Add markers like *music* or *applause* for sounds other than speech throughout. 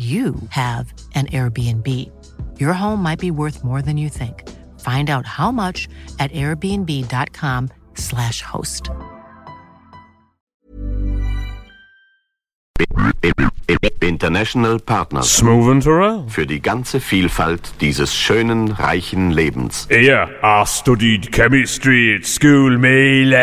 you have an Airbnb. Your home might be worth more than you think. Find out how much at airbnb.com/slash host. International Partners Smoove and Turrell. für die ganze Vielfalt dieses schönen, reichen Lebens. Yeah, I studied chemistry at school, me like.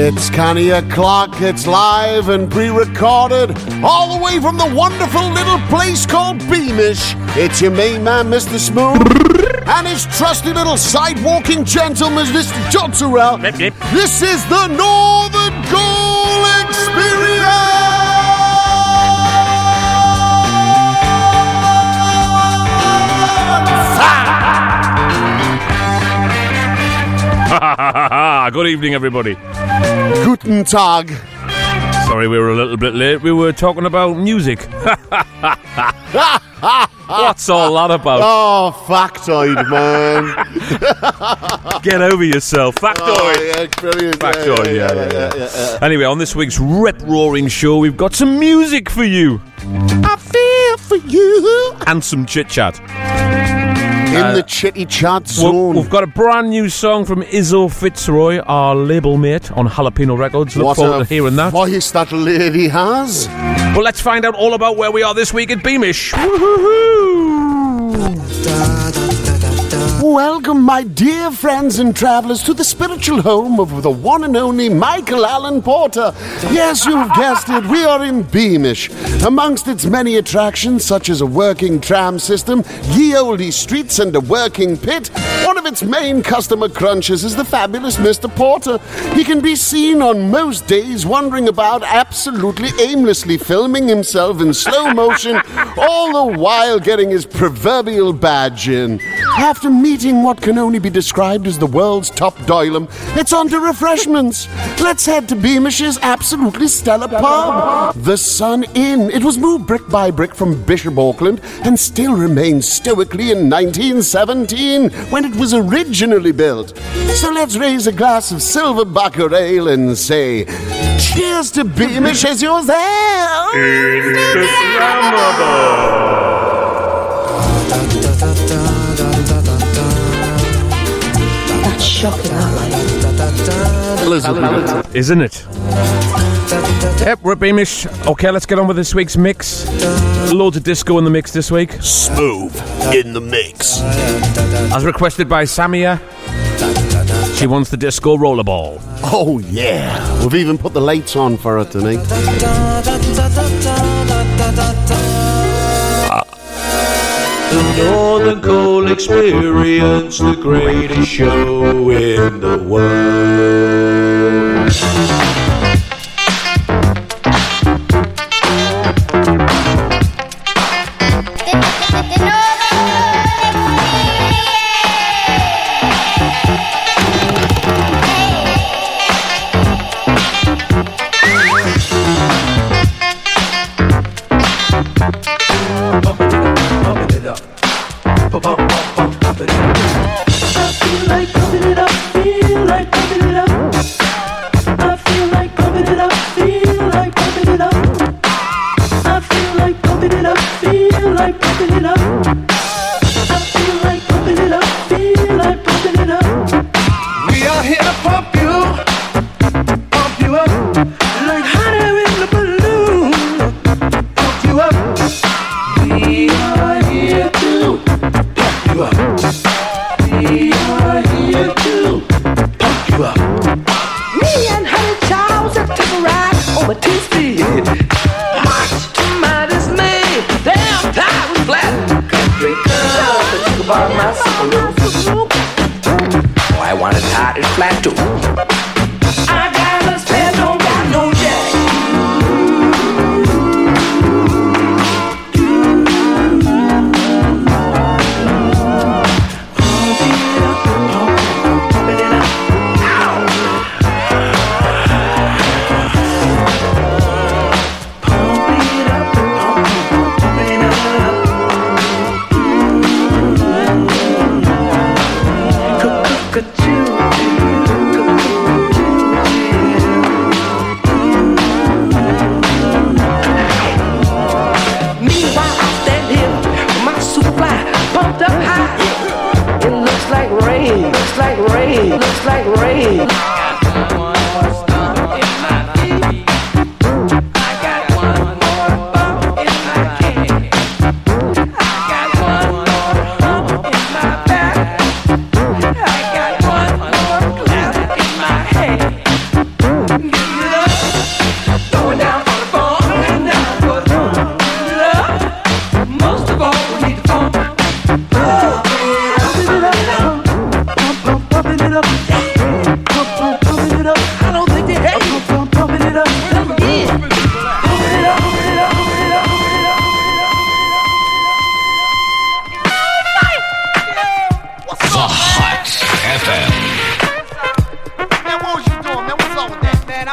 It's Connie o'clock, it's live and pre recorded, all the way from the wonderful little place called Beamish. It's your main man, Mr. Smoove, and his trusty little sidewalking gentleman, Mr. John Turrell. This is the Northern Coal *laughs* Good evening, everybody. Guten Tag. Sorry we were a little bit late. We were talking about music. *laughs* What's all that about? Oh, factoid, man. *laughs* Get over yourself. Oh, factoid. Oh, yeah, brilliant. Factoid, yeah, yeah, yeah. Anyway, on this week's Rep Roaring Show, we've got some music for you. I feel for you. And some chit chat. In uh, the chitty chat zone. we've got a brand new song from Izo FitzRoy, our label mate on Jalapeno Records. Look what forward to hearing that. voice that lady has. Well, let's find out all about where we are this week at Beamish. Welcome, my dear friends and travelers, to the spiritual home of the one and only Michael Allen Porter. Yes, you've guessed it, we are in Beamish. Amongst its many attractions, such as a working tram system, ye olde streets, and a working pit, one of its main customer crunches is the fabulous Mr. Porter. He can be seen on most days wandering about, absolutely aimlessly filming himself in slow motion, all the while getting his proverbial badge in. After meeting what can only be described as the world's top doylem, it's on to refreshments. Let's head to Beamish's absolutely stellar pub, the Sun Inn. It was moved brick by brick from Bishop Auckland and still remains stoically in 1917 when it was originally built. So let's raise a glass of silver bucker ale and say, Cheers to Beamish as yours That's shocking, that Elizabeth. Isn't it? Yep, we're Beamish. Okay, let's get on with this week's mix. Loads of disco in the mix this week. Smoove in the mix. As requested by Samia, she wants the disco rollerball. Oh, yeah. We've even put the lights on for her tonight the Northern Coal Experience, the greatest show in the world.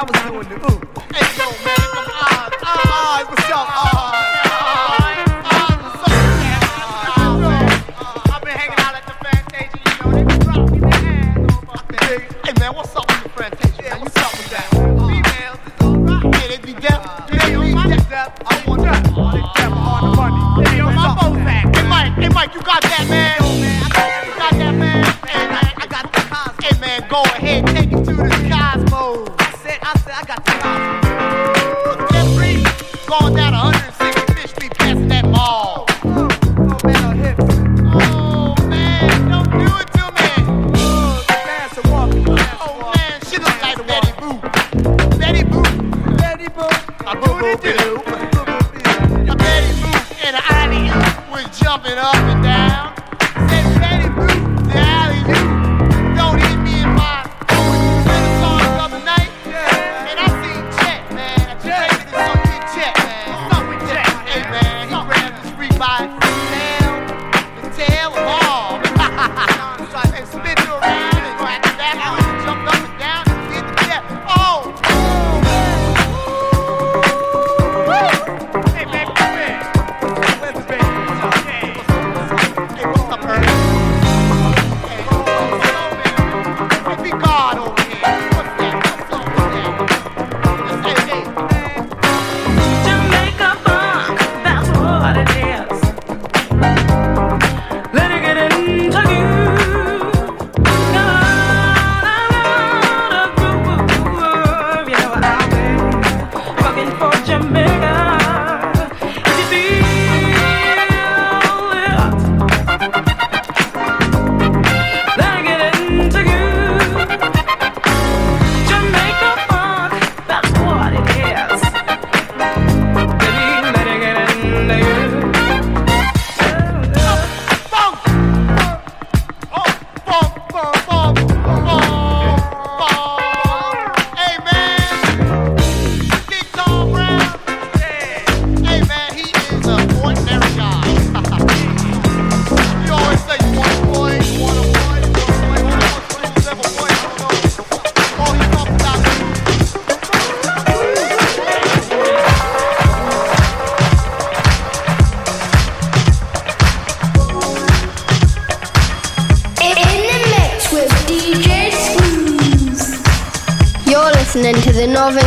was doing the ooh.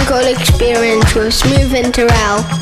Coal Experience with Smoove and.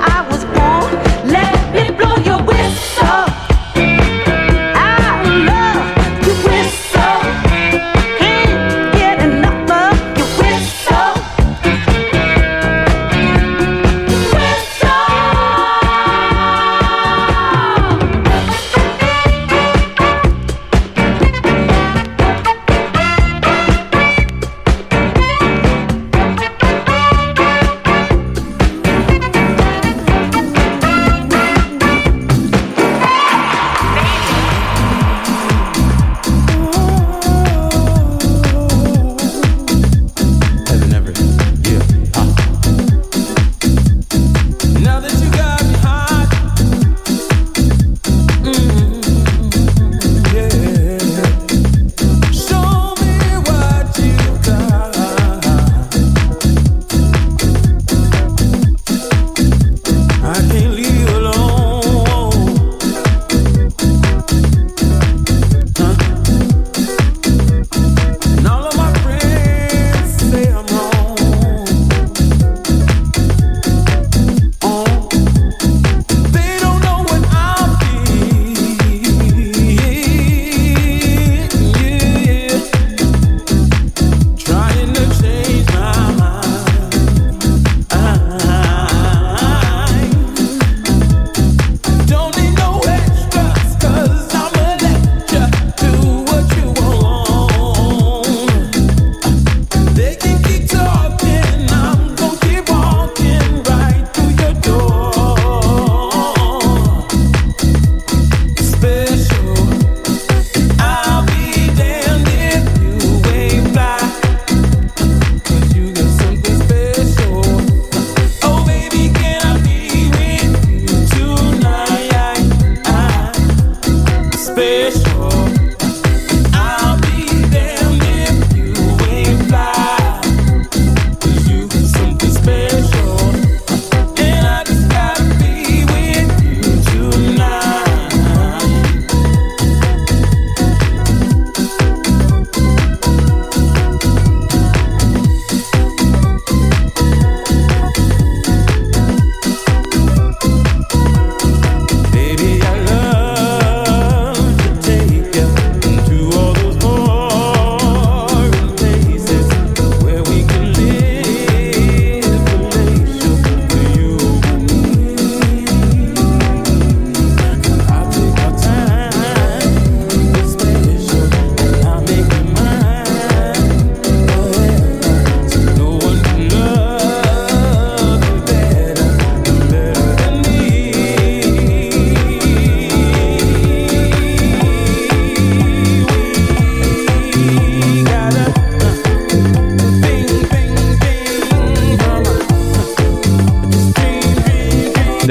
I was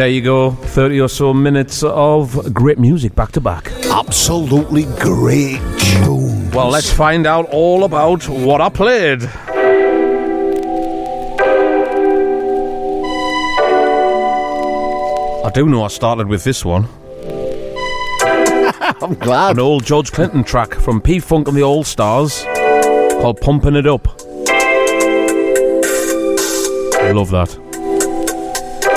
There you go. 30 or so minutes of great music back to back. Absolutely great tune. Well, let's find out all about what I played. I do know I started with this one. *laughs* I'm glad. An old George Clinton track from P Funk and the All Stars called Pumping It Up. I love that.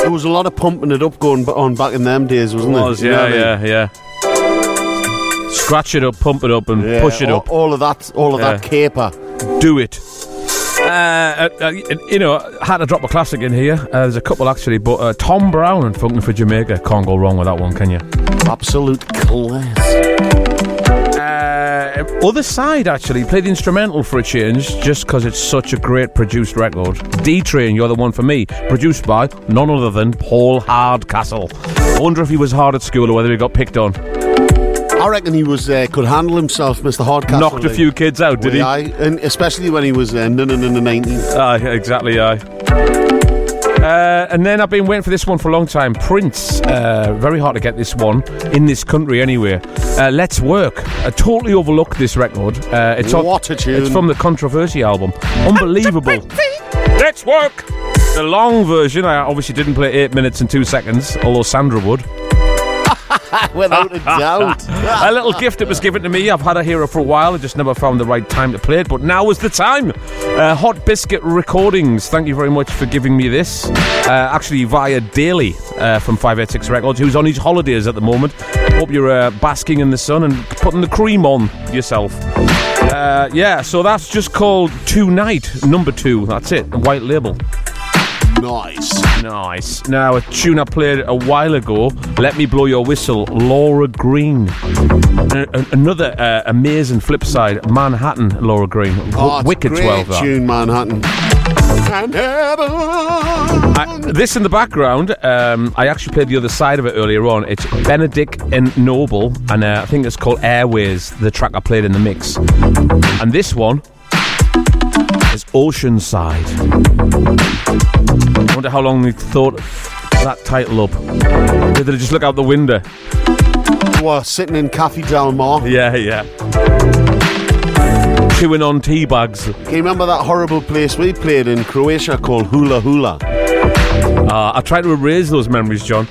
There was a lot of pumping it up going on back in them days, wasn't there? Was, You know yeah, I mean? yeah, yeah. Scratch it up, pump it up, and Yeah, push it all, up. All of that, all of that caper. Do it. Uh, uh, uh, you know, had to drop a classic in here. Uh, there's a couple actually, but uh, Tom Browne and Funkin' for Jamaica can't go wrong with that one, can you? Absolute class. Other side, actually, play the instrumental for a change, just because it's such a great produced record. D Train, you're the one for me, produced by none other than Paul Hardcastle. I wonder if he was hard at school or whether he got picked on. I reckon he was uh, could handle himself, Mr. Hardcastle. Knocked a few kids out, did he? Aye, and especially when he was uh, in the 90s. Aye, exactly, aye. Uh, and then I've been waiting for this one for a long time. Prince, uh, very hard to get this one in this country anyway. Uh, Let's Work. I totally overlooked this record. Uh, it's on- a tune. It's from the Controversy album. Unbelievable. Let's Work. The long version. I obviously didn't play eight minutes and two seconds, although Sandra would. *laughs* Without a doubt. *laughs* a little gift that was given to me. I've had a hero for a while. I just never found the right time to play it, but now is the time. Uh, Hot Biscuit Recordings. Thank you very much for giving me this. Uh, actually, via Daily uh, from 586 Records, who's on his holidays at the moment. Hope you're uh, basking in the sun and putting the cream on yourself. Uh, yeah, so that's just called Tonight, number two. That's it, white label. Nice. Nice. Now, a tune I played a while ago, Let Me Blow Your Whistle, Laura Green. Another uh, amazing flip side, Manhattan, Laura Green. W- Oh, Wicked great 12, that. tune, Manhattan. I, this in the background, um, I actually played the other side of it earlier on. It's Benedict and Noble, and uh, I think it's called Airways, the track I played in the mix. And this one is Oceanside. I wonder how long they thought that title up. Did they just look out the window? What, sitting in Cafe Del Mar? Yeah, yeah. Chewing on tea bags. Can you remember that horrible place we played in Croatia called Hula Hula? Uh, I try to erase those memories, John.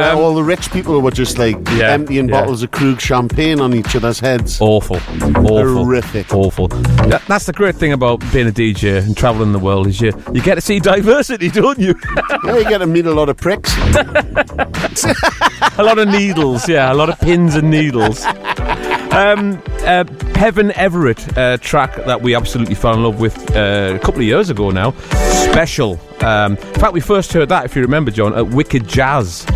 Where all the rich people were just like Yeah, emptying yeah. bottles of Krug champagne on each other's heads. Awful. Awful. Horrific. Awful. That, that's the great thing about being a DJ and travelling the world is you, you get to see *laughs* diversity, don't you? *laughs* yeah, you get to meet a lot of pricks. a lot of needles, yeah, a lot of pins and needles. Um, uh, Heaven Everett uh, track that we absolutely fell in love with uh, a couple of years ago now. Special. Um, in fact, we first heard that, if you remember, John, at Wicked Jazz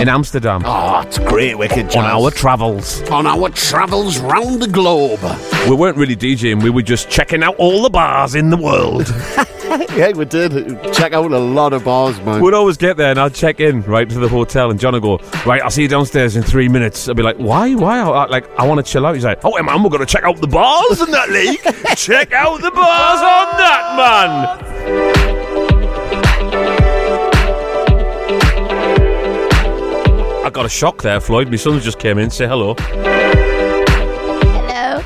in Amsterdam. Oh, it's great, Wicked Jazz. On our travels. On our travels round the globe. We weren't really DJing, we were just checking out all the bars in the world. *laughs* yeah, we did. Check out a lot of bars, man. We'd always get there and I'd check in right to the hotel and John would go, right, I'll see you downstairs in three minutes. I'd be like, why? Why? I, like, I want to chill out. He's like, oh, hey, man, we're going to check out the bars in that league. *laughs* check out the bars on that, man. I got a shock there, Floyd. My son just came in. Say hello. Hello.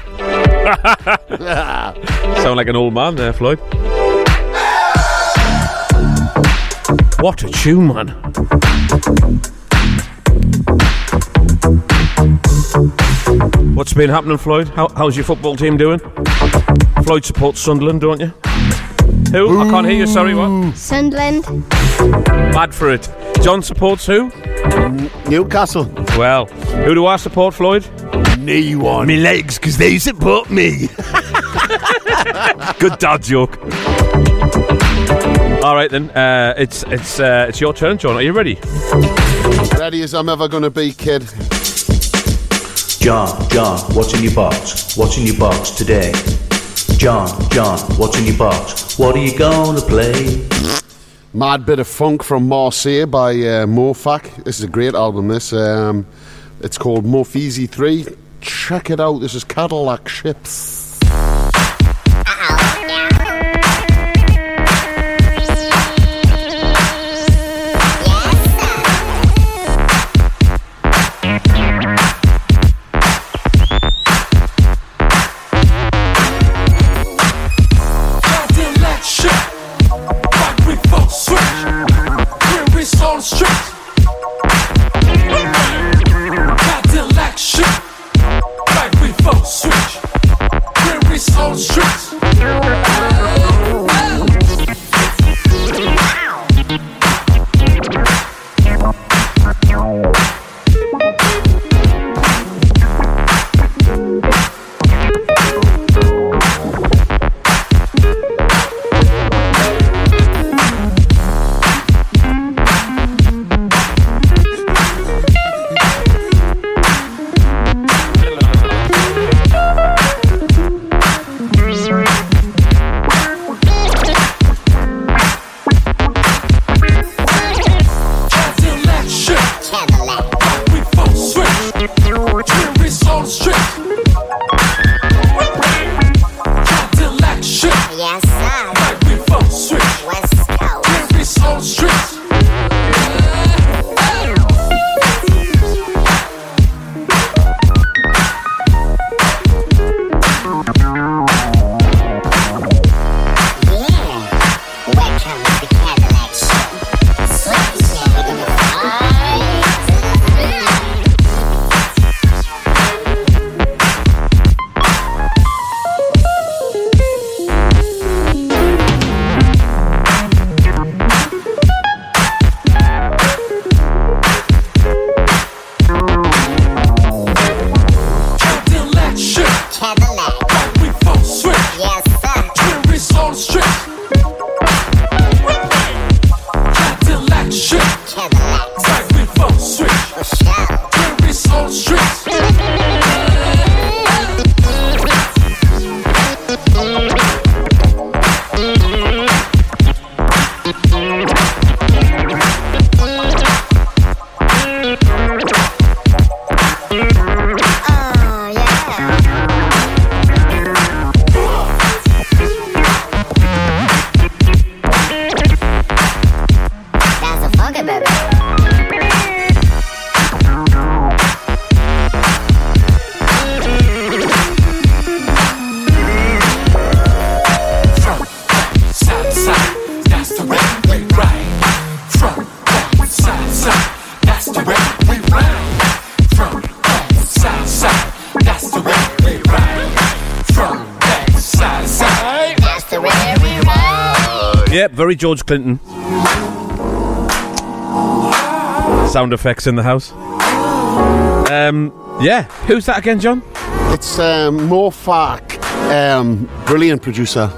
*laughs* Sound like an old man there, Floyd. What a tune, man. What's been happening, Floyd? How, how's your football team doing? Floyd supports Sunderland, don't you? Who? I can't hear you, sorry, what? Sunderland. Mad for it. John supports who? Newcastle. Well, who do I support, Floyd? Knee one. Me legs, because they support me. *laughs* Good dad joke. All right then, uh, it's it's uh, it's your turn, John. Are you ready? Ready as I'm ever going to be, kid. John, John, what's in your box? What's in your box today? John, John, what's in your box? What are you gonna play? Mad bit of funk from Marseille by uh, Mofak. This is a great album. This um, it's called Morphezy Three. Check it out. This is Cadillac Ships. Very George Clinton. Sound effects in the house. Um, yeah, who's that again, John? It's um, Mo Fark, um, brilliant producer.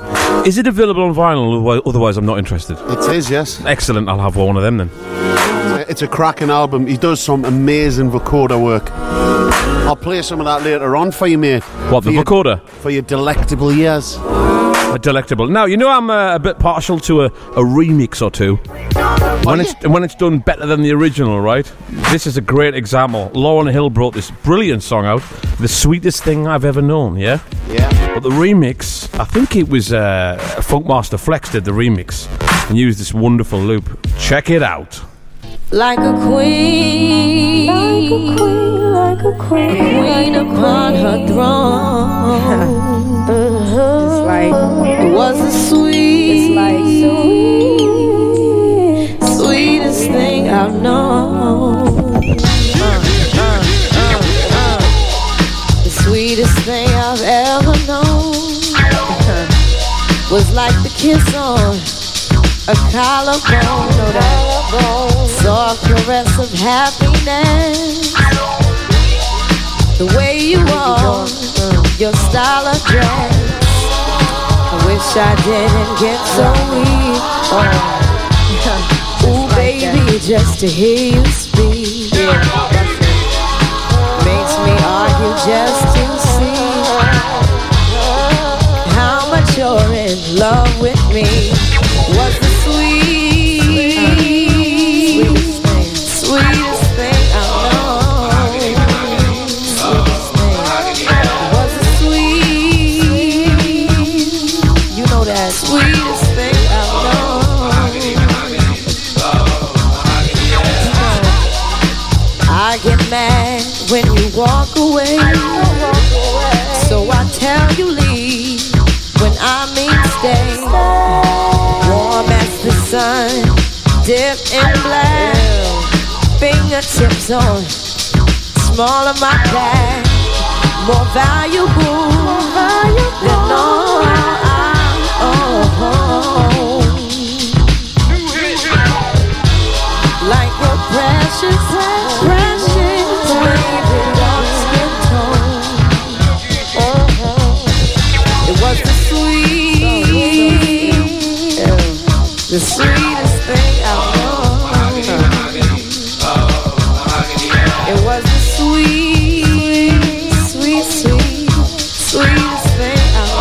Is it available on vinyl? Otherwise- I'm not interested. It is, yes. Excellent. I'll have one of them then. It's a, cracking album. He does some amazing vocoder work. I'll play some of that later on for you, mate. What, the For your-? For your delectable years. A delectable. Now you know I'm uh, a bit partial to a, a remix or two. When it's when it's done better than the original, right? This is a great example. Lauryn Hill brought this brilliant song out, "The Sweetest Thing I've Ever Known." Yeah, yeah. But the remix, I think it was uh, Funkmaster Flex did the remix and used this wonderful loop. Check it out. Like a queen, like a queen, like a queen, queen upon her throne. *laughs* Like it was the sweet, like sweet, sweetest thing I've known. Uh, uh, uh. The sweetest thing I've ever known was like the kiss on a collarbone. Know that soft caress of happiness. The way you are, your style of dress. I wish I didn't get so weak. Oh. *laughs* Ooh, baby, just to hear you speak makes me argue just to see how much you're in love with walk away. So I tell you leave when I mean stay. Warm as the sun, dip in black. Fingertips on, small of my back. More valuable, than all I. Like a precious, precious baby, the sweetest thing I've known. It was the sweet, sweet, sweet, sweetest thing I've.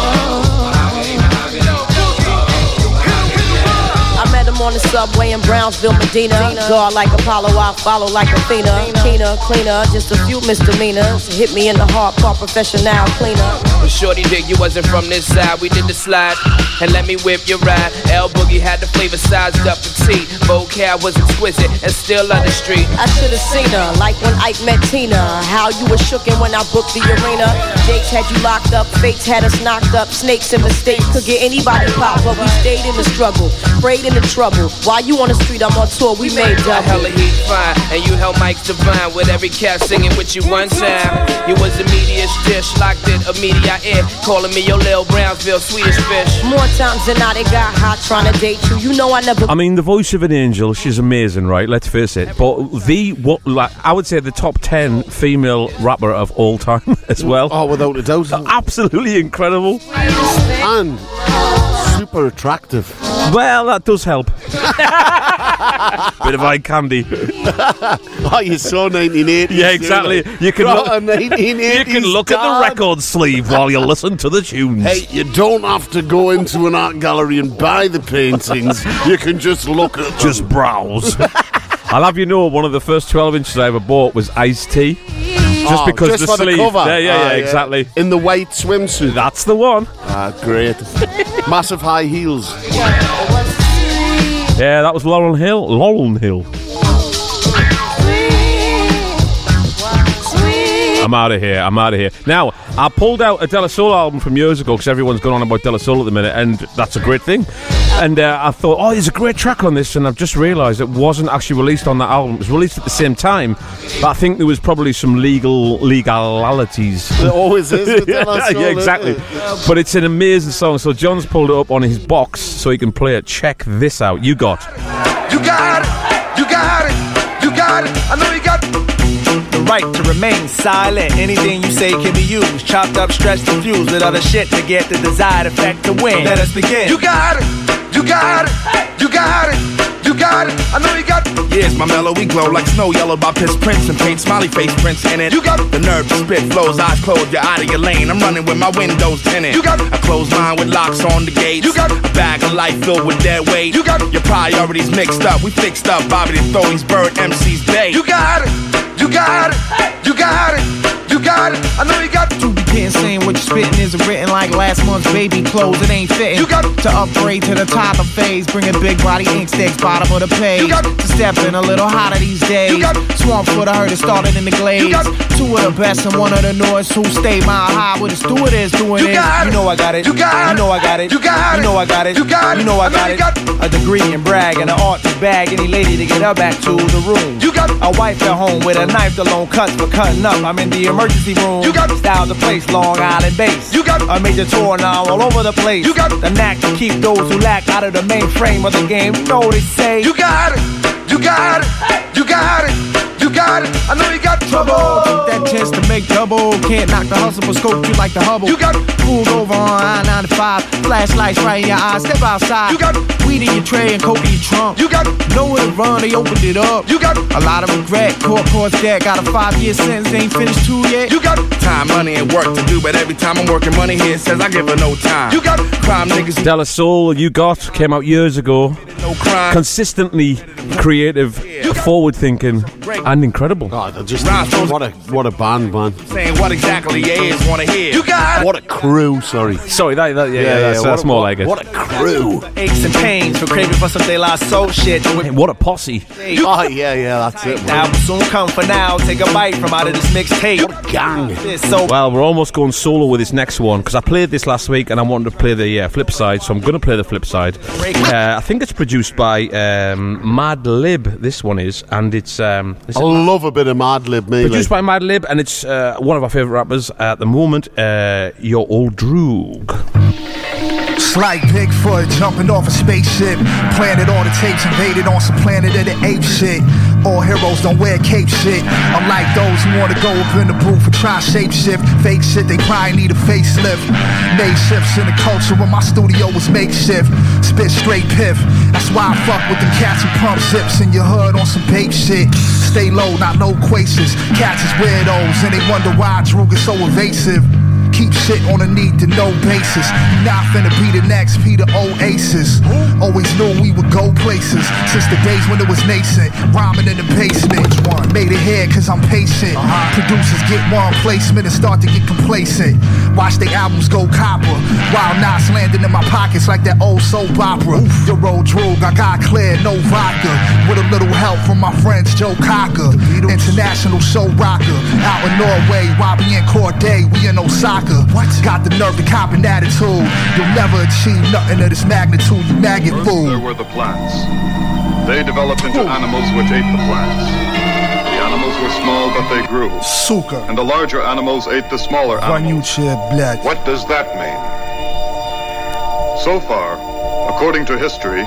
I met him on the subway in Brownsville, Medina. Guard like Apollo, I follow like Athena. Keener, cleaner, just a few misdemeanors. Hit me in the heart, part professional cleaner. Shorty dig you wasn't from this side. We did the slide and let me whip your ride. L Boogie had the flavor sized up for tea. Vocab was exquisite and still on the street. I should have seen her, like when Ike met Tina. How you were shookin' when I booked the arena. Jakes had you locked up, fakes had us knocked up. Snakes and mistakes could get anybody pop, but we stayed in the struggle, prayed in the trouble. While you on the street, I'm on tour, we made A double. hella heat fine, and you held mics divine with every cat singing with you one time. You was the media dish, locked it, a media ear, calling me your Lil Brownsville Swedish fish. More times than not, it got hot trying to date you. You know I never. I mean, the voice of an angel, she's amazing, right? Let's face it. But the what, like, I would say the top ten female rapper of all time *laughs* as well. Oh, without a doubt. *laughs* Absolutely incredible. And super attractive. Well, that does help. *laughs* Bit of eye candy. *laughs* oh, you saw 1980. Yeah, exactly. You can look, Proper 1980s you can look at the record sleeve while you listen to the tunes. Hey, you don't have to go into an art gallery and buy the paintings. You can just look at them. Just browse. *laughs* I'll have you know, one of the first 12 inches I ever bought was Ice-T. Just Oh, because just the for sleeve. the cover. Yeah, yeah, Ah, yeah, exactly. In the white swimsuit. That's the one. Ah, great. Massive high heels. Yeah, that was Laurel Hill. Laurel Hill. I'm out of here. I'm out of here. Now, I pulled out a De La Soul album from years ago because everyone's going on about De La Soul at the minute, and that's a great thing. And uh, I thought, oh, there's a great track on this, and I've just realised it wasn't actually released on that album. It was released at the same time, but I think there was probably some legal legalities. There always is with *laughs* yeah, De La Soul, yeah, exactly. But it's an amazing song. So John's pulled it up on his box so he can play it. Check this out. You got. You got it, you got it, you got it. Right to remain silent. Anything you say can be used. Chopped up, stretched, and fused with other shit to get the desired effect to win. Let us begin. You got it, you got it, you got it, you got it. I know you got it. Here's my mellow, we glow like snow yellow by piss prints and paint smiley face prints in it. You got it. the nerve to spit flows, eyes closed, you're out of your lane. I'm running with my windows tinted. You got a closed mind with locks on the gates. You got a bag of life filled with dead weight. You got your priorities mixed up. We fixed up Bobby to throw these bird MCs bait. You got it, you got it, you got it, you got it. I know you got it. To begin saying what you're spitting isn't written like last month's baby clothes. It ain't fitting. You got to upgrade to the toddler phase. Bring a big body ink sticks, bottom of the page. You got to step in a little hotter these days. You got Swamp foot, I heard it started in the glaze. You got two of the best and one of the noise who stay mile high with a steward is doing You it. got you know I got it. You got You know I got it. You got You it. know I got it. You got it. You know I I got it. A degree in brag and an art to bag any lady to get her back to the room. You got a wife at home with a knife alone cuts for cutting up. I'm in the emergency room. You got style the place, Long Island base. You got a major tour now all over the place. You got the knack to keep those who lack out of the mainframe of the game. You know they say. You got it, you got it, you got it, you got it. I know you got trouble. Take that chance to make double. Can't knock the hustle, but scope you like the Hubble. You got pulled over on I-95. Flashlights right in your eyes. Step outside. You got weed in your tray and coke in your trunk. You got nowhere to run. They opened it up. You got a lot of regret. Court course debt. Got a five-year sentence. Ain't finished two yet. You got time, money, and work to do, but every time I'm working money here, says I give her no time. You got crime niggas. De La Soul, You Got, came out years ago. No crime. Consistently creative, forward thinking, and incredible. God, I just what a what a band, man. Saying what exactly your ears want to hear. You got What a crew, sorry. Sorry, that, that yeah, yeah, that's, what that's a- more what- like it. What a crew. aches and pains for craving for some De La Soul shit. Hey, what a posse. Oh, yeah, yeah, that's it, Now man. will soon come for now. Take a bite from out of this mixtape. Gang. So Well, we're almost going solo with this next one because I played this last week and I wanted to play the uh, flip side, so I'm going to play the flip side. Uh, I think it's produced by um, Madlib. This one is, and it's um, is I it love a bit of Madlib, me. produced by Madlib, and it's uh, one of our favourite rappers at the moment. Uh, your old Droog. Like Bigfoot jumping off a spaceship. Planted all the tapes, invaded on some planet of the ape shit. All heroes don't wear cape shit. I'm like those who wanna go up in the booth and try shapeshift. Fake shit, they probably need a facelift. Made shifts in the culture when my studio was makeshift. Spit straight piff. That's why I fuck with the cats who pump zips in your hood on some babe shit. Stay low, not no quases. Cats is weirdos and they wonder why Droog is so evasive. Keep shit on a need to know basis. You not finna be the next Peter Oasis. Always knew we would go places since the days when it was nascent. Rhyming in the basement. Made it here cause I'm patient. Producers get one placement and start to get complacent. Watch their albums go copper. While knots landing in my pockets like that old soap opera. Your road droog, I got clear, no vodka. With a little help from my friends Joe Cocker. International show rocker. Out in Norway, we in Corday, we in Osaka sucker. What? Got the nerve to cop an attitude. You'll never achieve nothing of this magnitude, you maggot First fool. There were the plants. They developed into Ooh. animals which ate the plants The animals were small, but they grew. Suka. And the larger animals ate the smaller animals. What does that mean? So far, according to history,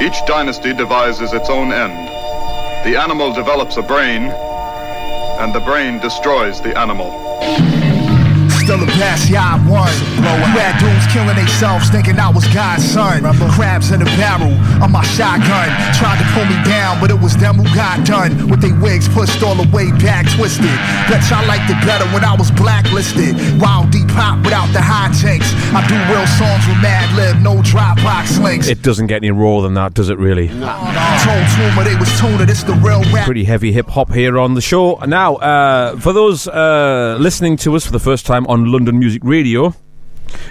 each dynasty devises its own end. The animal develops a brain, and the brain destroys the animal still the best, yeah, I won. You had dudes killing themselves thinking I was God's son. Crabs in the barrel of my shotgun. Tried to pull me down, but it was them who got done. With their wigs pushed all the way back, twisted. Bet y'all liked it better when I was blacklisted. Wild deep hop without the high takes. I do real songs with Madlib, no Dropbox links. It doesn't get any rawer than that, does it really? Told Tumor they was tuning, it's the real rap. Pretty heavy hip hop here on the show. Now, uh, for those uh, listening to us for the first time on London Music Radio,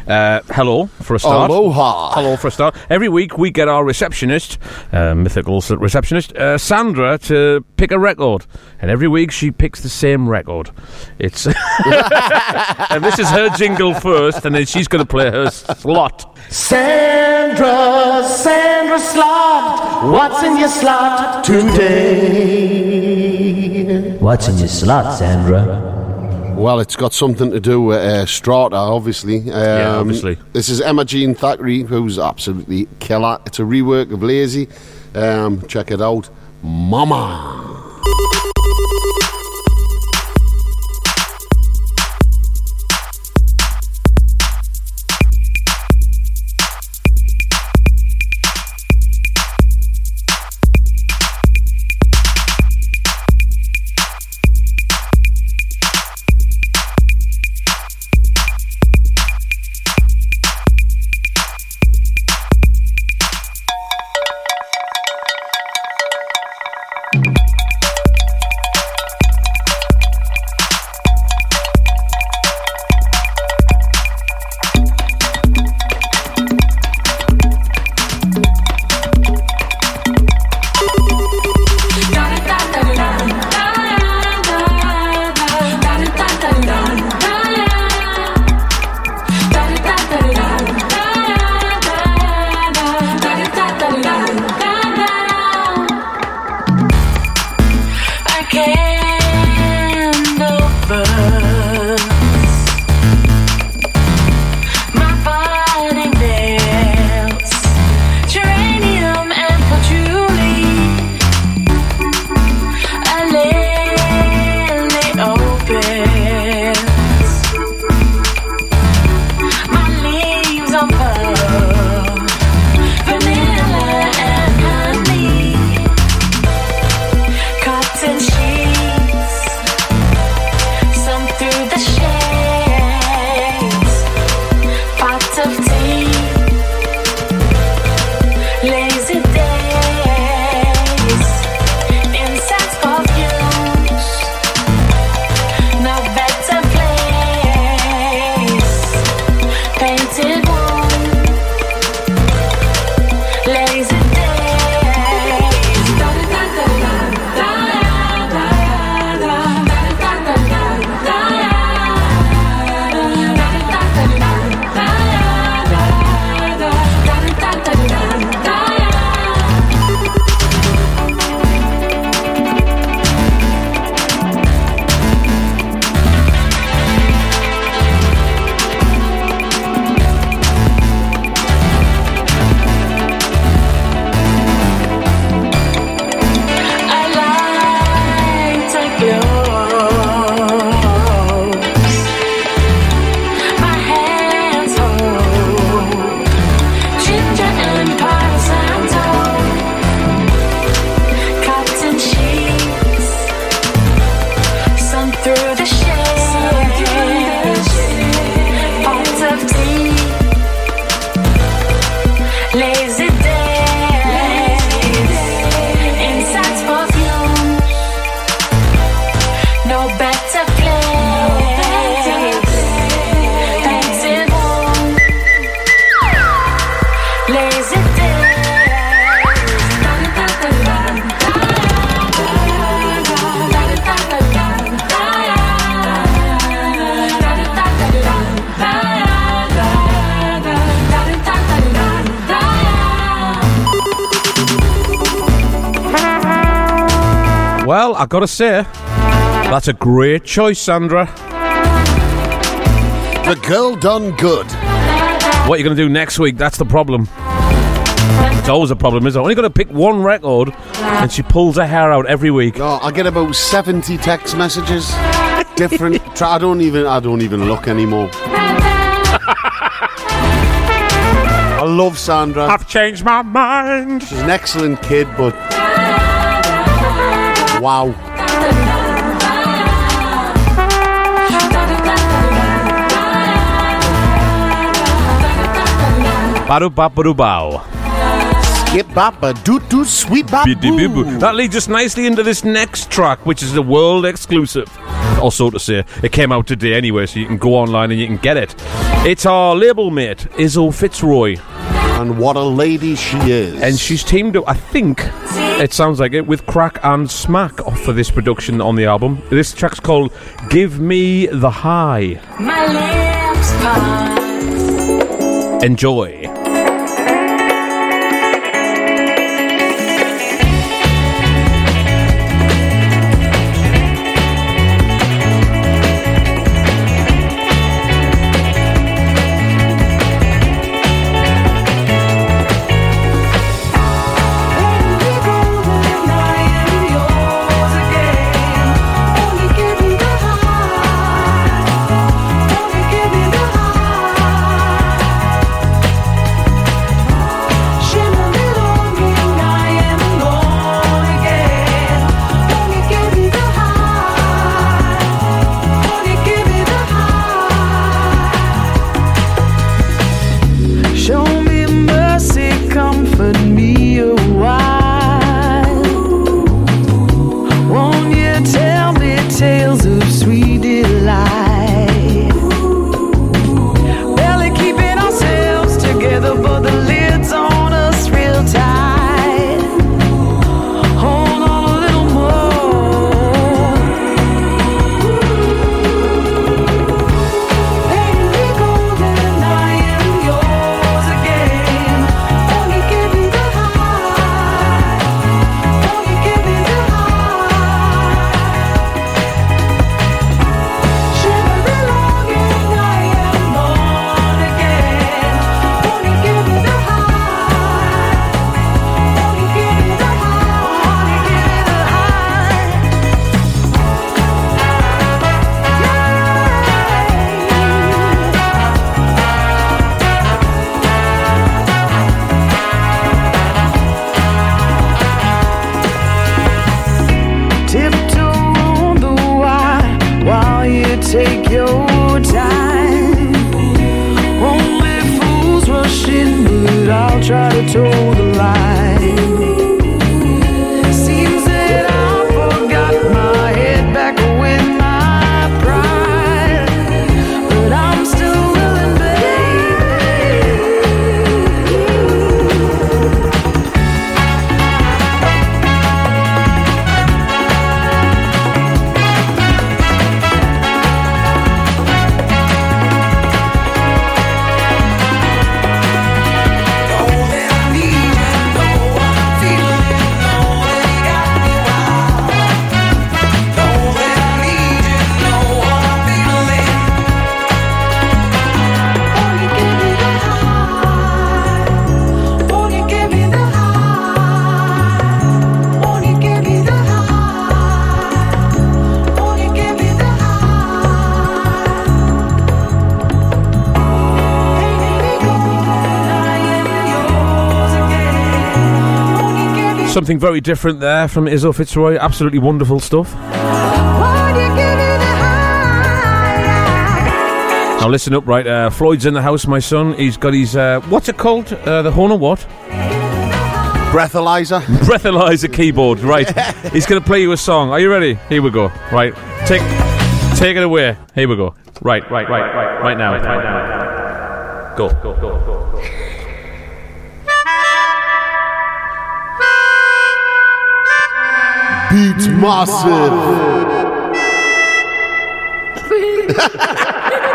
uh, hello for a start. Aloha. Hello for a start. Every week we get our receptionist, uh, mythical receptionist, uh, Sandra, to pick a record. And every week she picks the same record. It's *laughs* and this is her jingle first, and then she's going to play her slot. Sandra, Sandra Slot, what's in your slot today? What's in your slot, Sandra? Well, it's got something to do with uh, Strata, obviously. Um, Yeah, obviously. This is Emma Jean Thackray, who's absolutely killer. It's a rework of Lazy. Um, check it out. Mama. Gotta say, that's a great choice, Sandra. The girl done good. What are you going to do next week? That's the problem. It's always a problem, isn't it? Only got to pick one record, and she pulls her hair out every week. Oh, I get about 70 text messages. different. *laughs* I don't even. I don't even look anymore. *laughs* I love Sandra. I've changed my mind. She's an excellent kid, but wow. Bow. Skip bapa doo doo sweet boo. That leads us nicely into this next track, which is a world exclusive. Or so to say. It came out today anyway, so you can go online and you can get it. It's our label mate, Izo FitzRoy. And what a lady she is. And she's teamed up, I think, it sounds like it, with Crack and Smack for this production on the album. This track's called Give Me the High. My lips. Enjoy. Something very different there from Izo FitzRoy. Absolutely wonderful stuff. Now listen up, right? Uh, Floyd's in the house, my son. He's got his uh, what's it called? Uh, the Hohner what? Breathalyzer. *laughs* Breathalyzer keyboard. Right. He's going to play you a song. Are you ready? Here we go. Right. Take take it away. Here we go. Right. Right. Right. Right. Right now. Right now. Beats massive.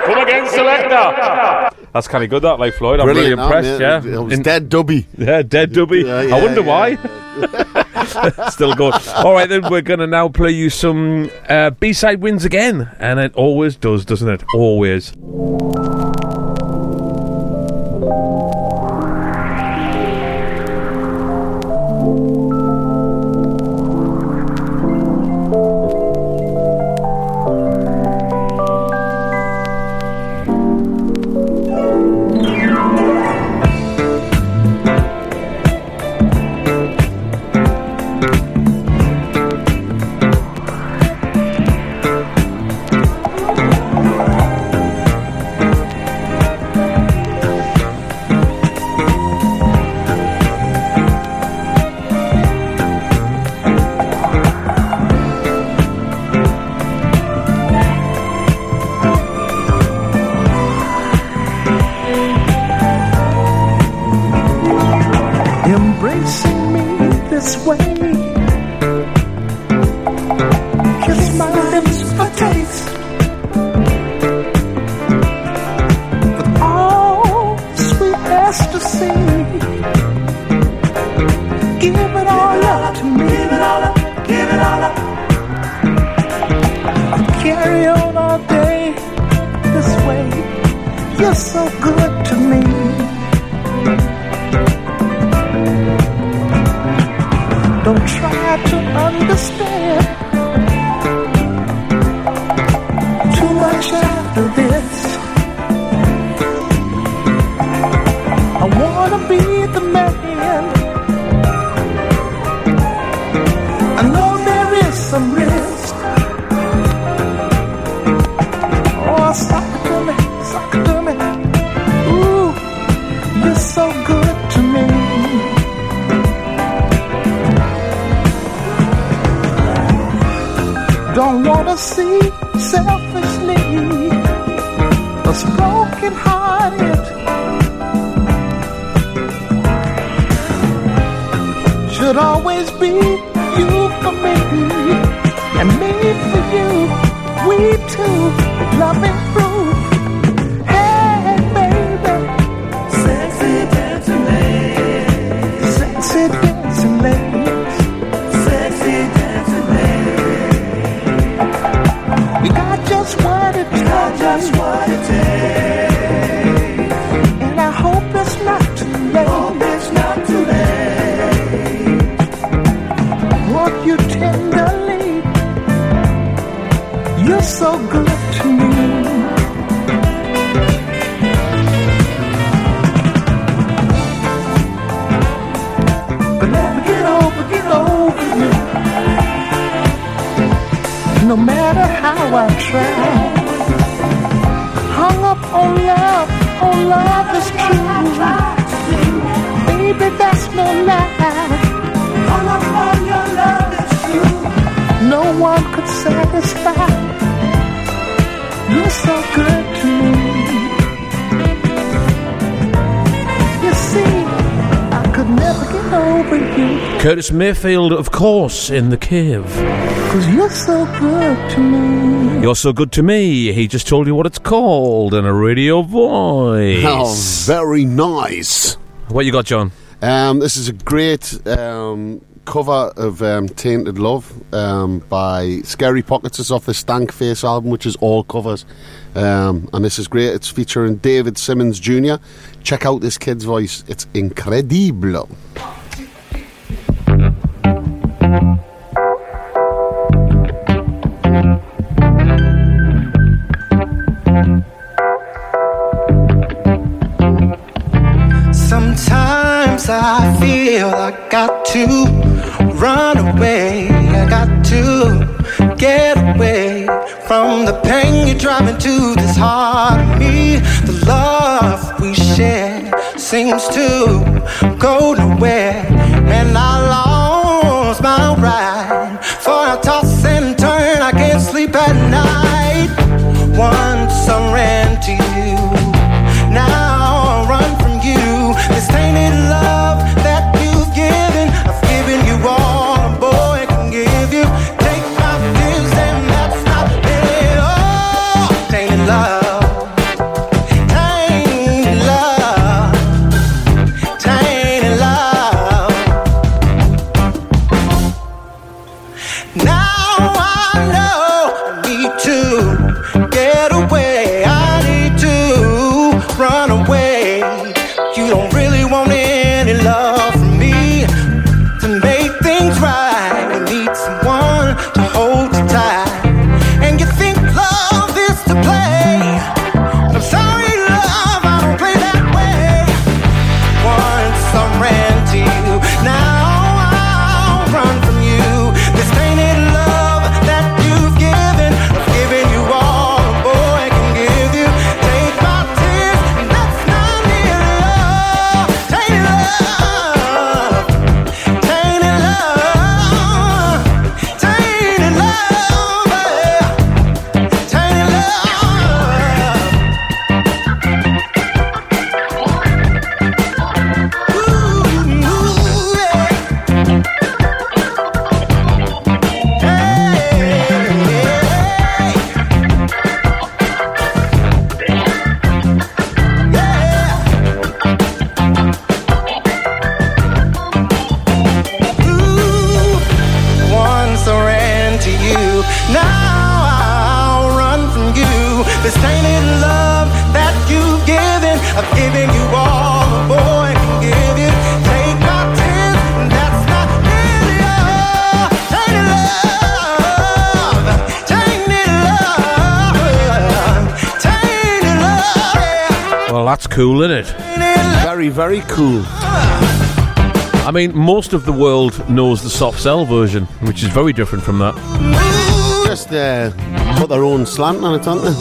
Come again, selector. That's kind of good, that, like Floyd. I'm really Brilliant, that, impressed. man. yeah, It was dead dubby. Yeah, dead dubby. Yeah, I wonder yeah, why. *laughs* Still going. All right, then we're going to now play you some uh, B-side wins again, and it always does, doesn't it? Always. You're so good to me. Don't try to understand. Too much. love me. Curtis Mayfield, of course, in the cave. Cause you're so good to me. You're so good to me. He just told you what it's called in a radio voice. How very nice. What you got, John? Um, this is a great um, cover of um, Tainted Love um, by Scary Pockets. It's off the Stank Face album, which is all covers. Um, and this is great. It's featuring David Simmons Jr. Check out this kid's voice, it's incredible. to run away. I got to get away from the pain you're driving to this heart of me. The love we share seems to go nowhere, and I lost my right. Cool. I mean, most of the world knows the soft cell version, which is very different from that. Just uh, put their own slant on it, aren't they?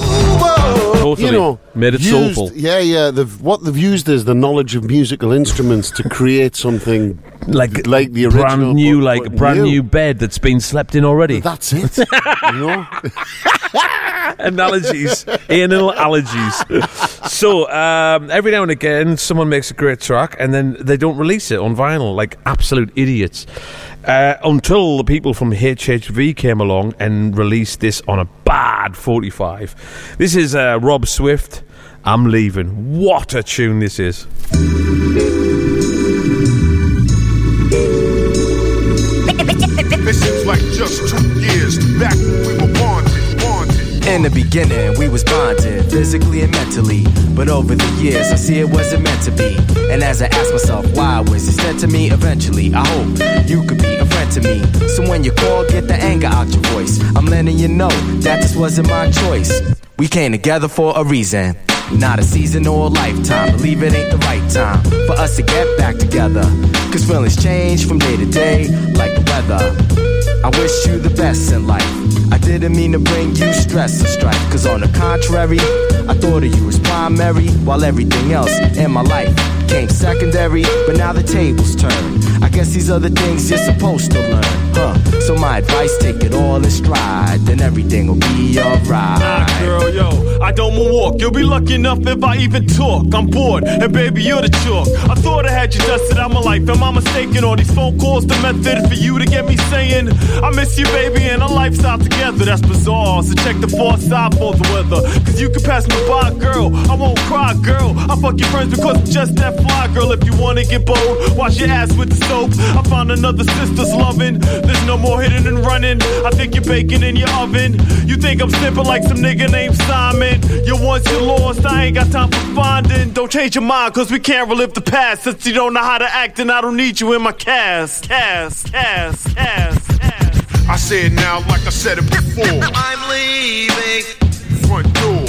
Totally. You know, Made it used- soulful. Yeah, yeah. They've, what they've used is the knowledge of musical instruments to create something like like the original, brand new, but- like but brand new bed that's been slept in already. That's it. *laughs* you know. *laughs* analogies, anal allergies. *laughs* So um, every now and again, someone makes a great track, and then they don't release it on vinyl, like absolute idiots. Uh, until the people from HHV came along and released this on a bad 45. This is uh, Rob Swift. I'm leaving. What a tune this is! It seems like just two years back In the beginning, we was bonded, physically and mentally. But over the years, I see it wasn't meant to be. And as I ask myself, why was it said to me eventually? I hope you could be a friend to me. So when you call, get the anger out your voice. I'm letting you know that this wasn't my choice. We came together for a reason. Not a season or a lifetime. Believe it ain't the right time for us to get back together. Cause feelings change from day to day, like the weather. I wish you the best in life. I didn't mean to bring you stress and strife. Cause on the contrary, I thought of you as primary, while everything else in my life came secondary. But now the tables turn. Guess these the things you're supposed to learn, huh? So my advice, take it all in stride, then everything will be alright. Girl, yo, I don't walk. You'll be lucky enough if I even talk. I'm bored, and baby, you're the chalk. I thought I had you dusted out my life. Am I mistaken? All these phone calls, the method for you to get me saying, I miss you, baby, and our lifestyle together. That's bizarre. So check the far side for the weather. Cause you can pass me by, girl. I won't cry, girl. I fuck your friends because I'm just that fly, girl. If you wanna get bold, wash your ass with the soap. I found another sister's loving. There's no more hitting and running. I think you're baking in your oven. You think I'm simple like some nigga named Simon. You're once you're lost, I ain't got time for finding. Don't change your mind, cause we can't relive the past. Since you don't know how to act, and I don't need you in my cast. Cast, cast, cast, cast. I say it now like I said it before. I'm leaving. Front door.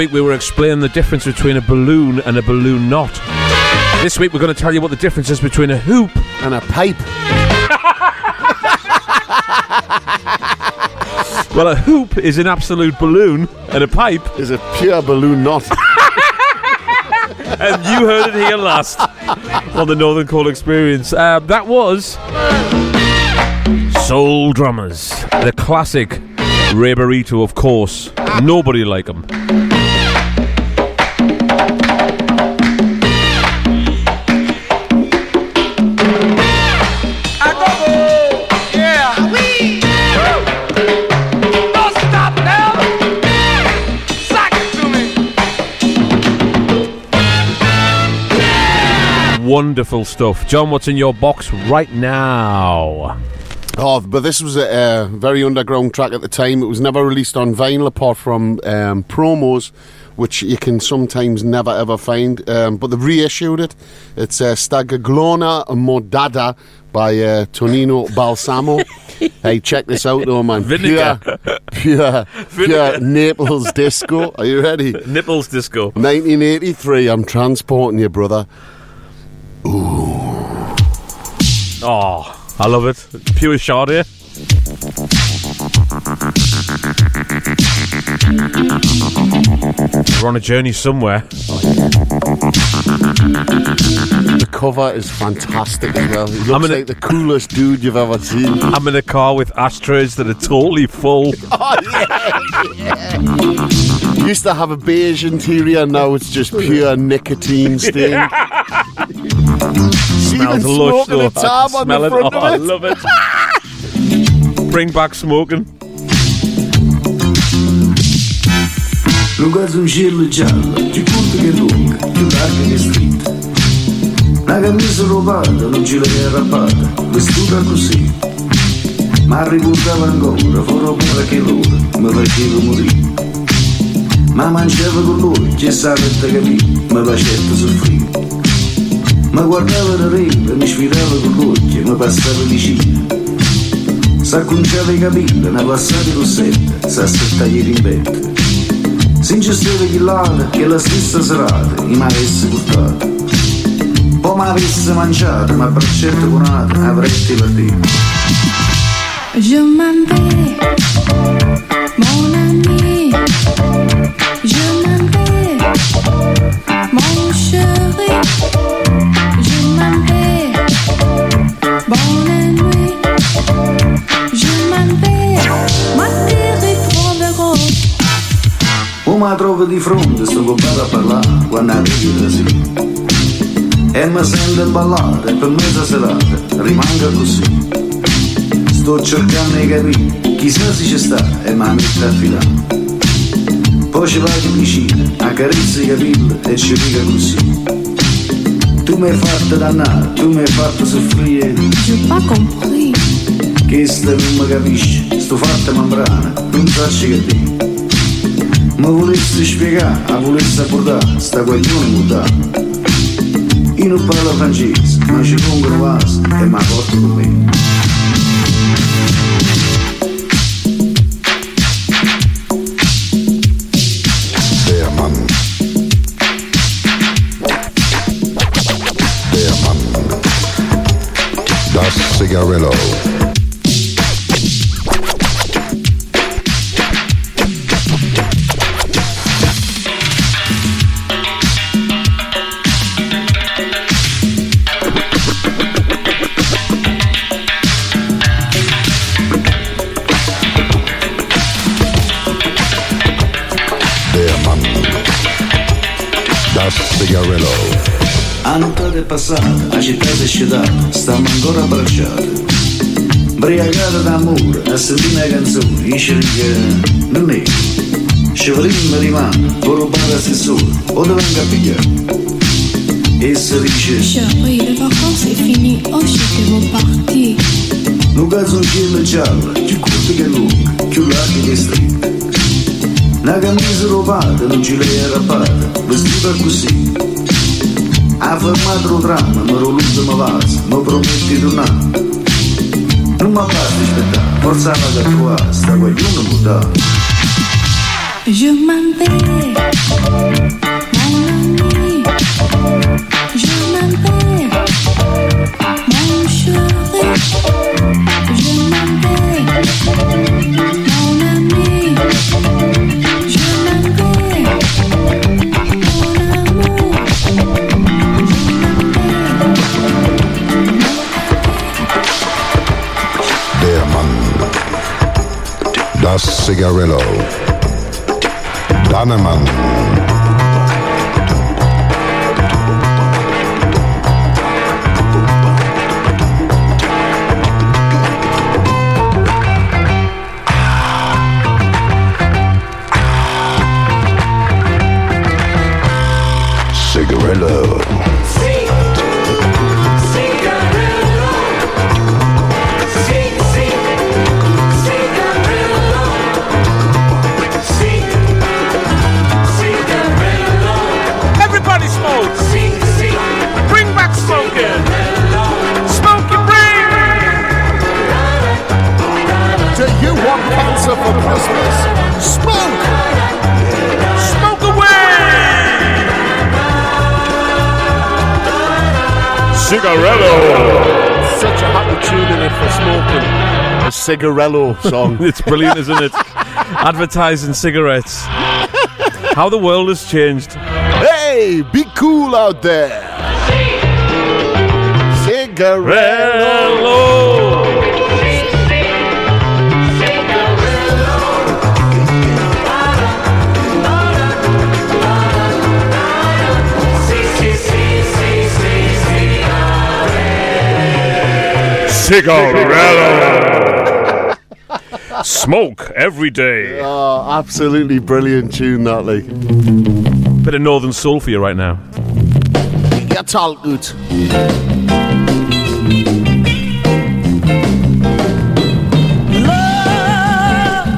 Week we were explaining the difference between a balloon and a balloon knot. This week we're going to tell you what the difference is between a hoop and a pipe. *laughs* well, a hoop is an absolute balloon, and a pipe is a pure balloon knot. *laughs* and you heard it here last on the Northern Coal Experience. Uh, that was Soul Drummers, the classic Ray Barretto, of course. Nobody like him. Wonderful stuff. John, what's in your box right now? Oh, but this was a, a very underground track at the time. It was never released on vinyl apart from um, promos, which you can sometimes never ever find. Um, but they've reissued it. It's uh, Stagaglona Modada by uh, Tonino Balsamo. *laughs* hey, check this out, though, man. Vinegar. Pure, pure, *laughs* pure Naples disco. Are you ready? Nipples disco. 1983. I'm transporting you, brother. Oh, I love it. Pure shot here. We're on a journey somewhere. The cover is fantastic as well. He looks I'm in a- like the coolest dude you've ever seen. I'm in a car with ashtrays that are totally full. *laughs* Oh, Used to have a beige interior, now it's just pure nicotine stain. *laughs* Smells Even lush smoking though. a tab I on smell the it. front Oh, of I love it. Bring back smoking. Lungo un gelo giallo, più corto che lunga, più larga che stretta. Una camisa rubata, un gilet arrappata, vestita così. Ma ricordava ancora, foro pure che l'ora, mi faceva morire. Ma mangiava con lui, che sapeva capire, mi faceva soffrire. Ma guardava da riva, mi sfidava con l'occhio, mi passava vicino. S'acconciava i capelli, ne passava rossetta, s'aspettava i rimbetti. Se ingesteva chillata che la stessa serata mi avesse portato. Poi mi avesse mangiato, ma per certo cunato avresti partito. Je m'en vais, mon ami. Je m'en vais, mon chéri. Je m'en vais, bonne nuit. Je m'en vais, ma ti ritroverò. O mi trovo di fronte, sto coppato a parlare quando arrivi da sì. E mi sento ballare, per mezza serata rimanga così. Sto cercando di capire, chissà se ci sta e mi mette a filare. Poi ci vado vicino, accarezza i capelli e ci dica così. Tu mi hai fatto dannare, tu mi hai fatto soffrire. J'ai pas compris. Che sta non mi capisce, sto fatto membrana, non faccio capire. Ma volessi spiegare, ma volessi approdare, sta guaglione mutata. Io non parlo francese, ma ci pongo un vaso e mi porto con me. Cigarillo. Passata, la città si è sciutata, stiamo ancora abbracciati. Briagata d'amore, a sentire una canzone, dice che non è. Ci vorremmo rimane, può rubare l'assessore, o dove venga a pigliare. E si dice, vacances c'est fini. Oh, je devo partir. non caso un cielo giallo, più corto che lungo, più largo che stretto. Una camisa rubata, un gilet arrappata, vestita così. Avem o dramă, mă rog să mă vas Mă prometi de un Nu mă pas de șpeta Forța la de tua, sta voi nu nu muta. Je m'en vais Mon ami Je m'en vais Mon chéri Das Cigarillo. Dannemann. Cigarello! Such a happy tune in it for smoking. A cigarello song. *laughs* it's brilliant, isn't it? *laughs* Advertising cigarettes. How the world has changed. Hey, be cool out there! Cigarello! Cigarello. Smoke every day. Oh, absolutely brilliant tune, that, Lee. Bit of Northern Soul for you right now. That's all good. Love,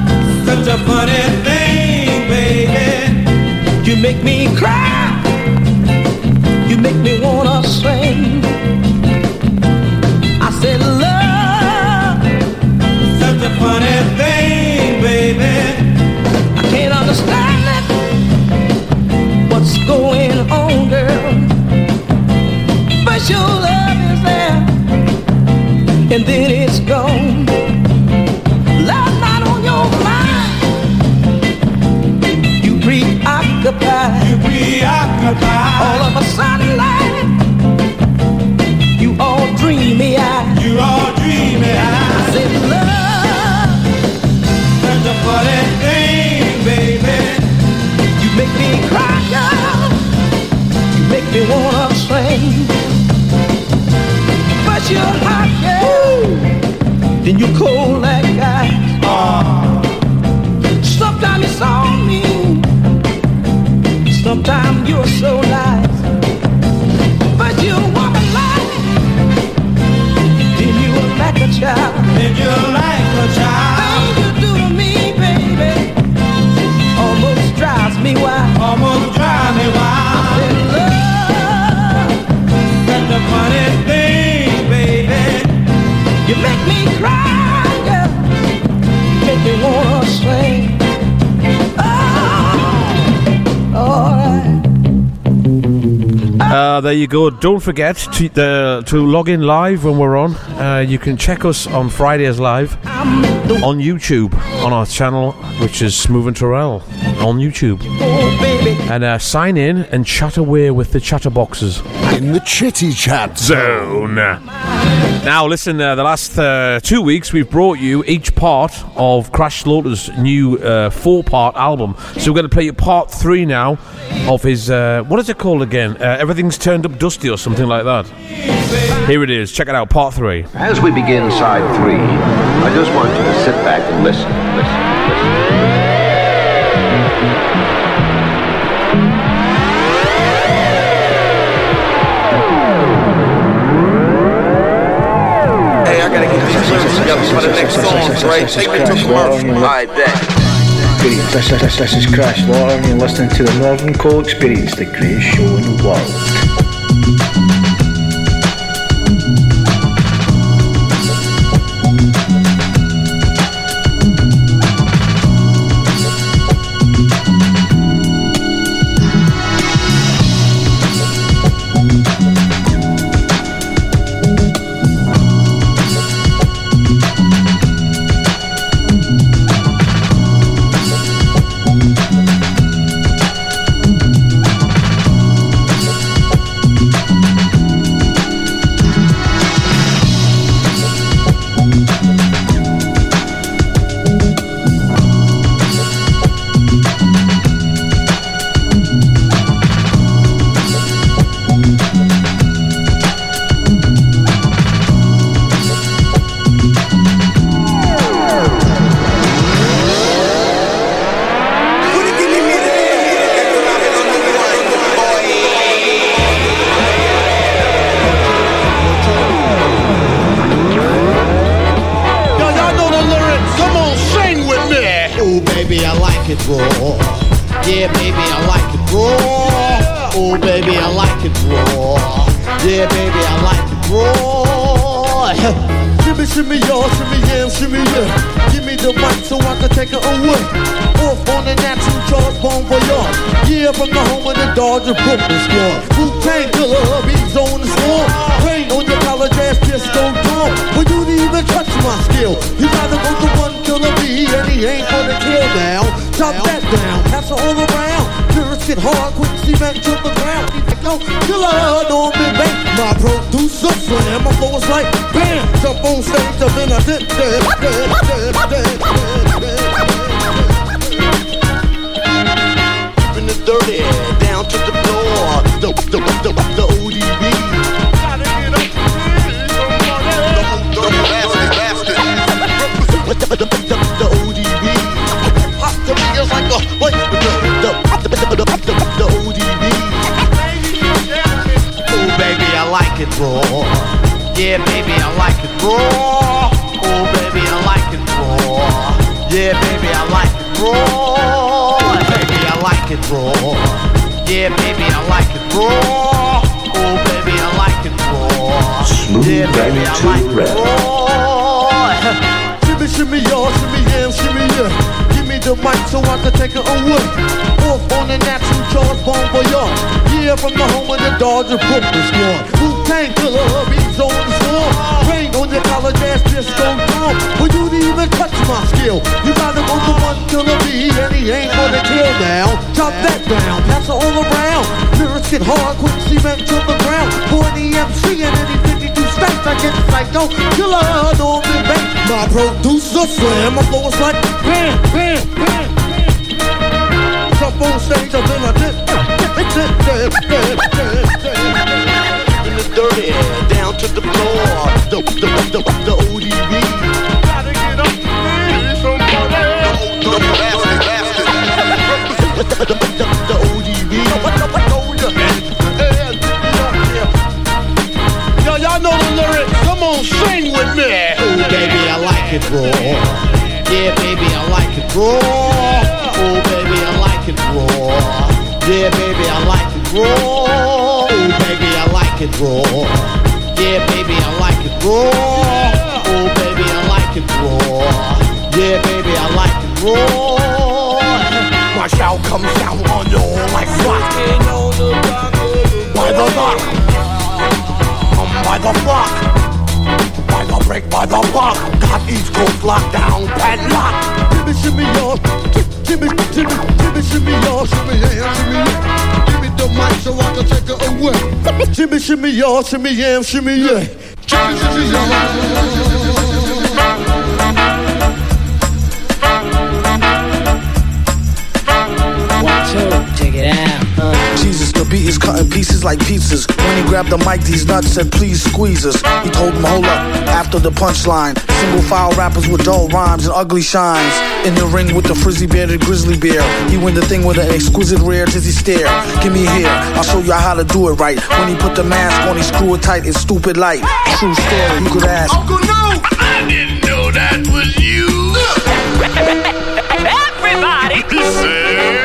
Such a funny thing, baby. You make me cry. But you're hot. Then you cold like ice. Sometimes you're so mean. Sometimes you're so nice. But you walk a line. Then you are like a child. Then you're like a child. There you go. Don't forget to, uh, to log in live when we're on. Uh, you can check us on Fridays live on YouTube on our channel, which is Smoove Turrell on YouTube. And uh, sign in and chat away with the chatterboxes in the chitty chat zone. Now, listen. Uh, the last uh, two weeks, we've brought you each part of Crash Slaughter's new uh, four-part album. So we're going to play you part three now of his. Uh, what is it called again? Uh, Everything's turned up dusty or something like that. Here it is. Check it out. Part three. As we begin side three, I just want you to sit back and listen, listen, I together for the next songs, right? Take me to commercial. I bet. This, this, this is Crash and you're listening to the Northern Coal Experience, the greatest show in the world. Get hard, quick cement to the ground. For the MC and any 52 states, I get psycho. Killer, be bait. My producer slam, my flow is like bam, bam, bam. Jump on stage, I'm in a dip, dip, dip, dip, dip, dip, dip. Keeping it dirty, down to the floor. The, the, the, the ODB. Sing with me. Oh, baby, I like it raw. Yeah, baby, I like it raw. Oh, baby, I like it raw. Yeah, baby, I like it raw. Oh, baby, I like it raw. Yeah, baby, I like it raw. Oh, baby, I like it raw. Yeah, baby, I like it raw. My shout comes down on you like rock. By the rock. By the block. Break, by the block. Got East Coast lockdown, padlock. Shimmy, shimmy, y'all. Shimmy, shimmy, shimmy, shimmy, y'all. Shimmy, yeah, shimmy, yeah. Give me the mic so I can take it away. Shimmy, shimmy, y'all. Shimmy, yeah, shimmy, yeah. Shimmy, shimmy, y'all. Beat is cutting pieces like pizzas. When he grabbed the mic, these nuts said, please squeeze us. He told him, hold up, after the punchline. Single file rappers with dull rhymes and ugly shines. In the ring with the frizzy bearded grizzly bear. He win the thing with an exquisite rare dizzy stare. Give me here, I'll show you how to do it right. When he put the mask on, he screw it tight, it's stupid light. True story, you could ask. Uncle No! I didn't know that was you. *laughs* Everybody!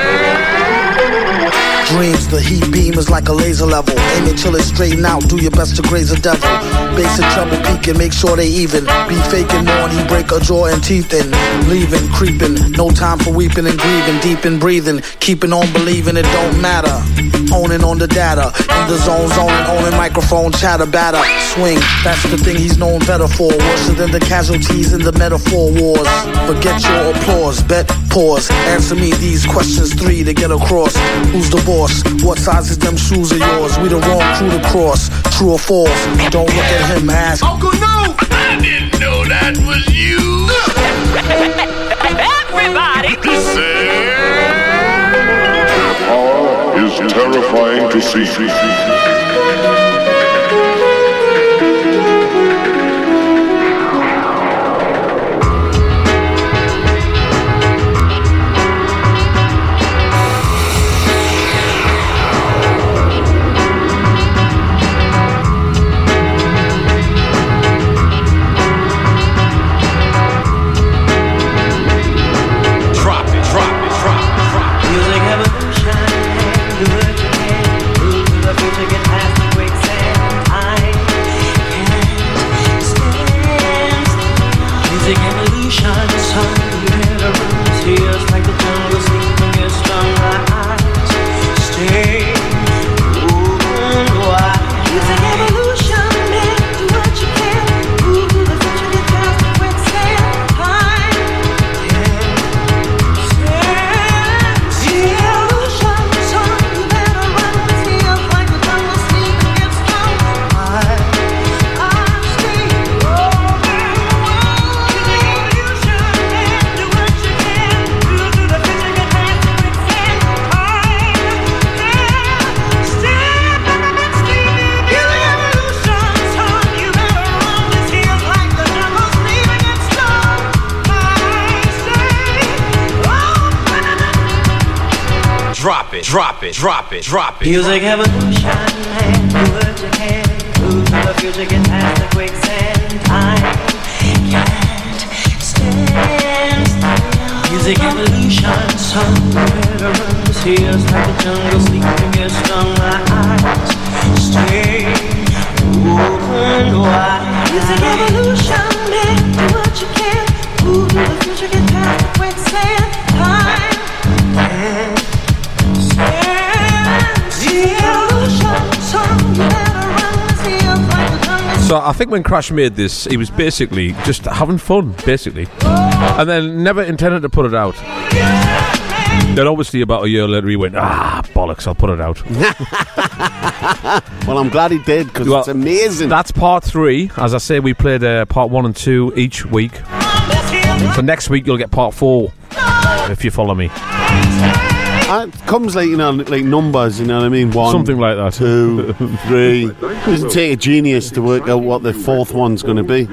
Dreams, the heat beam is like a laser level. Aim it till it's straighten out, do your best to graze a devil. Bass and treble peaking, make sure they even. Be faking more, he break a jaw and teeth in. Leaving, creeping, no time for weeping and grieving. Deep in breathing, keeping on believing it don't matter. Owning on the data, in the zone, zoning, owning microphone, chatter, batter, swing. That's the thing he's known better for. Worse than the casualties in the metaphor wars. Forget your applause, bet, pause. Answer me these questions three to get across. Who's the boss? What size is them shoes of yours? We the wrong crew to cross. True or false? Don't look at him, ask. Uncle No! I didn't know that was you. *laughs* Everybody! Power is terrifying to see. Drop it, drop it, drop it, drop it. Music evolution, and do what you can. Move to the future, get past the quicksand. Time can't stand still. Music evolution, somewhere to run. Tears like a jungle, sleeping, get stung. My eyes stay open wide. Music evolution, So I think when Crash made this, he was basically just having fun, basically, and then never intended to put it out. Then obviously about a year later he went, ah bollocks, I'll put it out. *laughs* well, I'm glad he did because Well, it's amazing. That's part three. As I say, we played uh, part one and two each week. So next week you'll get part four, if you follow me. Uh, it comes like you know, like numbers. You know what I mean? One, Something like that. two, *laughs* three. It doesn't take a genius to work out what the fourth one's going to be.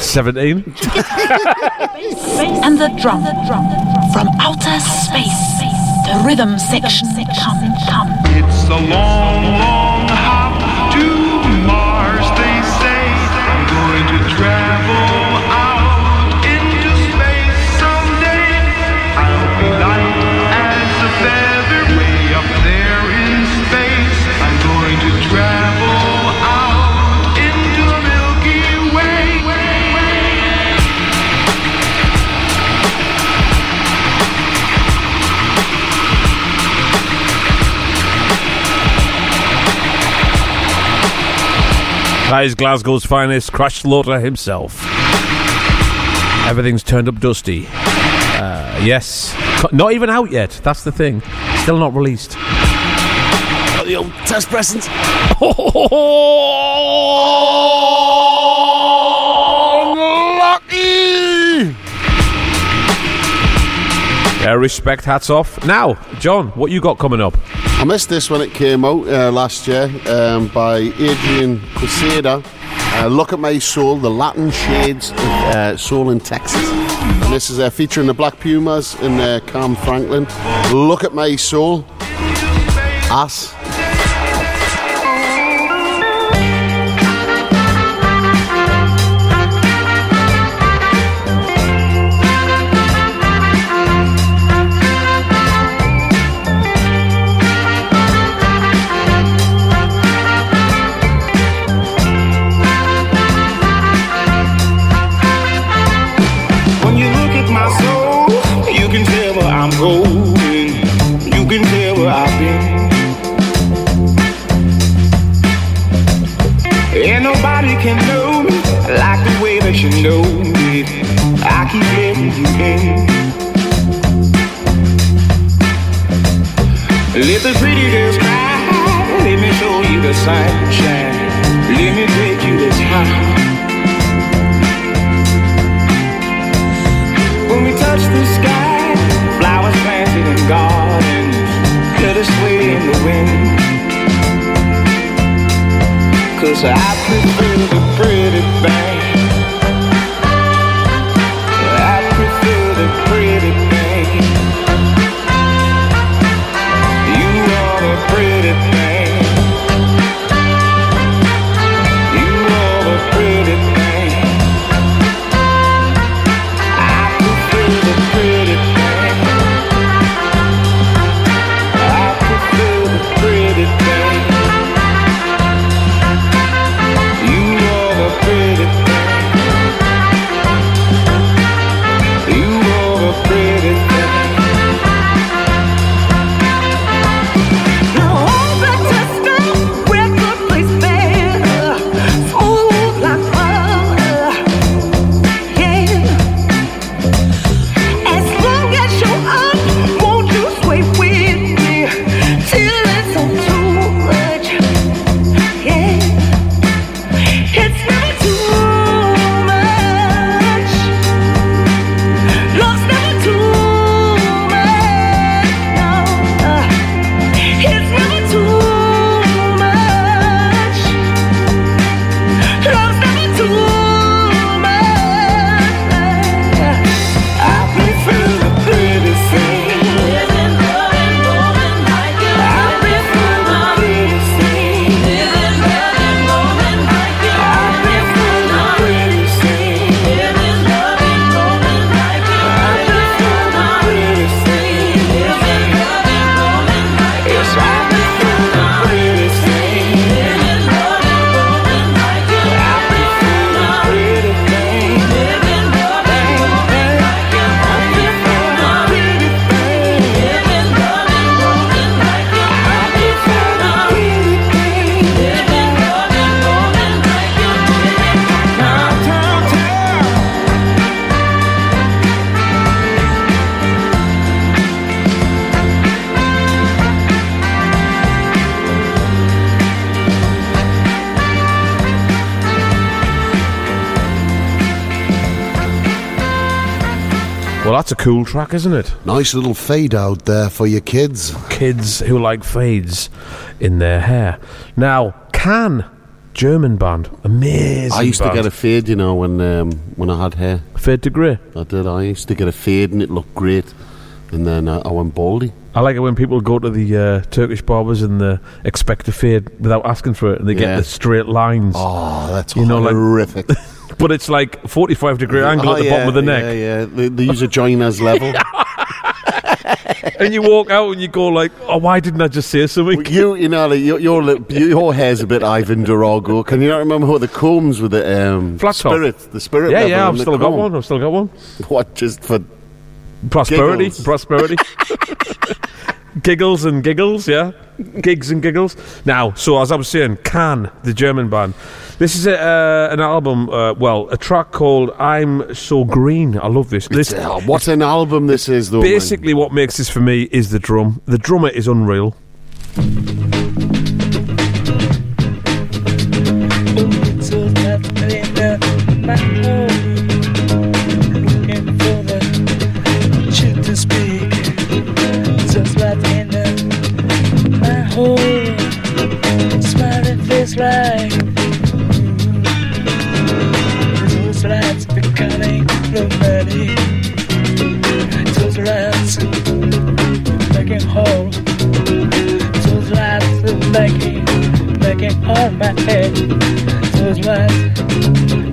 Seventeen. and the drum. From outer space, the rhythm section. Come, come. It's a long, long That is Glasgow's finest, Crash Slaughter himself. Everything's turned up dusty. Uh, yes. Not even out yet. That's the thing. Still not released. the old test presents. *laughs* Yeah, respect, hats off. Now, John, what you got coming up? I missed this when it came out uh, last year um, by Adrian Quesada. Uh, Look at My Soul, the Latin Shades of uh, Soul in Texas. And this is uh, featuring the Black Pumas and uh, Kam Franklin. Look at My Soul. Ass. Can know like the way that you know me. I keep letting you in. Let the pretty girls cry. Let me show you the sunshine. Let me take you this high. When we touch the sky, I prefer the pretty track, isn't it? Nice little fade out there for your kids. Kids who like fades in their hair. Now, Can, German band, amazing. I used band. to get a fade, you know, when um, when I had hair. fade to grey. I did. I used to get a fade, and it looked great. And then uh, I went baldy. I like it when people go to the uh, Turkish barbers and they expect a fade without asking for it, and they get the straight lines. Oh, that's you know, like horrific. *laughs* but it's like forty-five degree angle Oh, at the yeah, bottom of the neck, Yeah, They, they use a joiner's level. *laughs* and you walk out and you go like, "Oh, why didn't I just say something?" you, you know, like, your, your lip- your hair's a bit Ivan Durago. Can you not remember what the combs with the um, Flat top. spirit? The spirit. yeah, yeah, I've still got comb? one. I've still got one. What just for Prosperity, Giggles. prosperity. *laughs* giggles and giggles, yeah. Gigs and giggles. Now, so as I was saying, Can, the German band. This is a, uh, an album, uh, well, a track called I'm So Green. I love this. This Uh, what an album this is, though. man. Basically, what makes this for me is the drum. The drummer is unreal. Lights becoming romantic. Those lights making whole. Those lights making making on my head. Those lights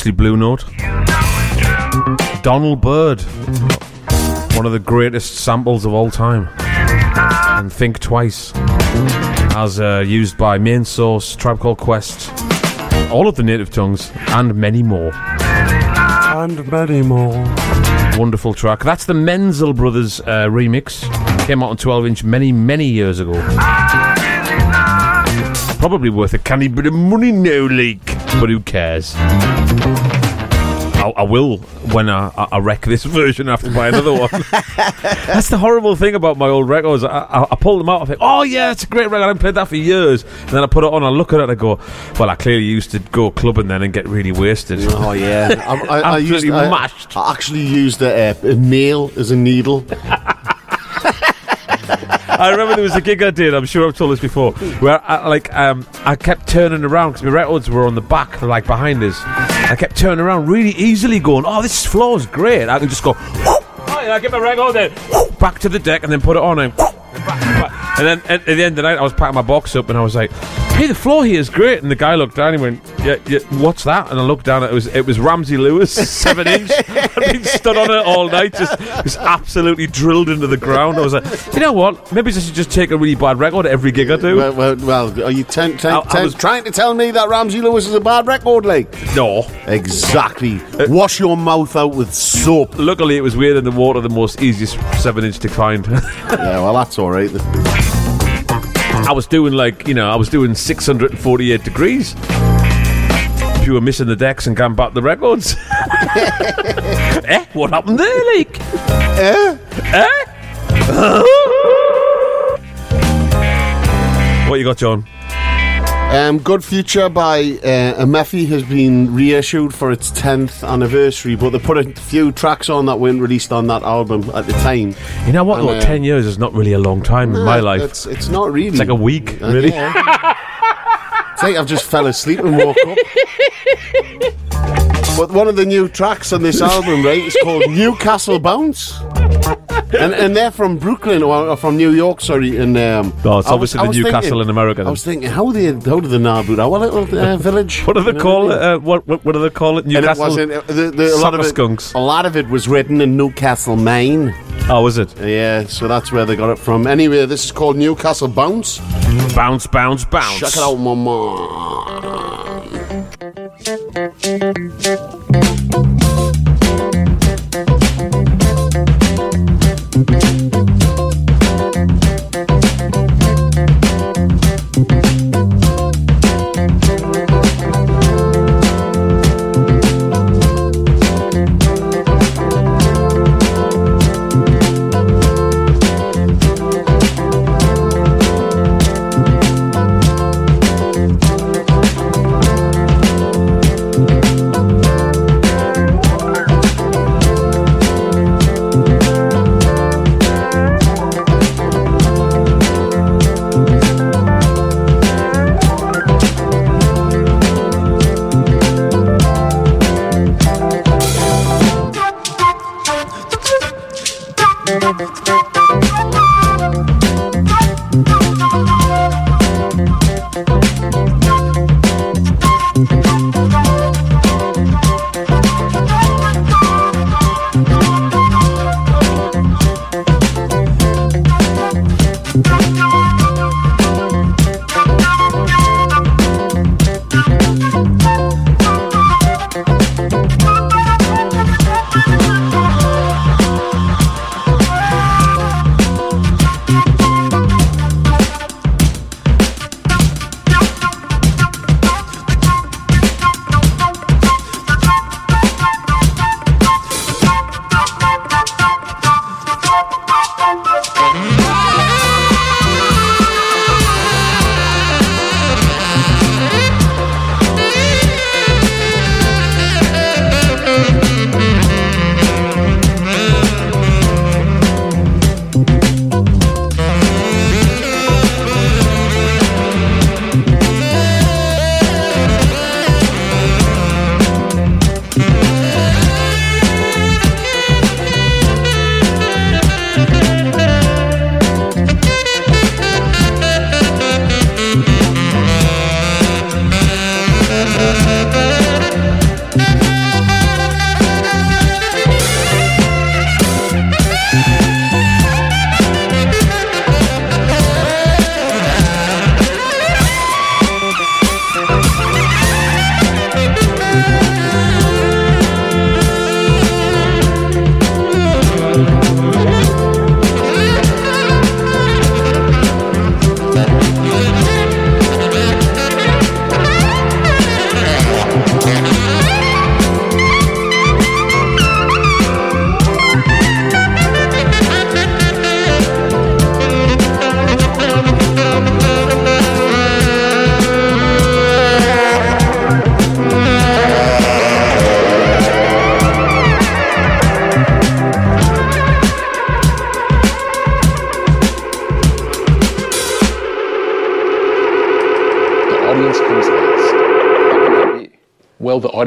Obviously, Blue Note. Donald Byrd. One of the greatest samples of all time. And Think Twice. As uh, used by Main Source, Tribe Called Quest, all of the native tongues, and many more. And many more. Wonderful track. That's the Mizell Brothers uh, remix. Came out on 12 inch many, many years ago. Probably worth a canny bit of money now, leak. But who cares? I, I will when I, I, wreck this *laughs* version. I have to buy another one. *laughs* That's the horrible thing about my old records. I, I, I pull them out. I think, oh yeah, it's a great record. I haven't played that for years. And then I put it on. I look at it. and I go, well, I clearly used to go clubbing then and get really wasted. Oh yeah, *laughs* I, I, I used mashed. I actually used a, a nail as a needle. I remember there was a gig I did. I'm sure I've told this before, where I, like um, I kept turning around because my records were on the back, like behind us. I kept turning around really easily, going, "Oh, this floor is great." I can just go, "Whoop." oh, yeah, I get my record then whoop, back to the deck and then put it on and. whoop, and back, back. And then at, at the end of the night, I was packing my box up and I was like, "Hey, the floor here is great." And the guy looked down. and He went, "Yeah, yeah what's that?" And I looked down. It was it was Ramsey Lewis, seven *laughs* inch. I'd been stood on it all night, just just absolutely drilled into the ground. I was like, you know what? Maybe I should just take a really bad record every gig I do. Well, well, well are you ten, ten, I- I was- trying to tell me that Ramsey Lewis is a bad record, like? No. Exactly. Uh, Wash your mouth out with soap. Luckily, it was weird in the water, the most easiest seven inch to find. *laughs* yeah, well, that's all right. I was doing like, you know, I was doing 648 degrees. If you were missing the decks and going back the records. *laughs* eh? What happened there, like? Eh? Eh? *laughs* what you got, John? Um, Good Future by uh, Emefe has been reissued for its 10th anniversary, but they put a few tracks on that weren't released on that album at the time. You know what? And, uh, 10 years is not really a long time in my life. It's, it's not really. It's like a week, Uh, really. yeah. it's like I've just fell asleep and woke up. *laughs* But one of the new tracks on this album, right, is called Newcastle Bounce. And, and they're from Brooklyn or, from New York, sorry. And um, Oh, it's I obviously the Newcastle thinking- in America. I was thinking, how do they, how do they know about our little uh, village? What do they call what it? Uh, what, what what do they call it? And it Newcastle. uh, The, the, a lot of it, skunks. A lot of it was written in Newcastle, Maine. Oh, was it? Yeah, so that's where they got it from. Anyway, this is called Newcastle Bounce. Bounce, bounce, bounce. Check it out, mama.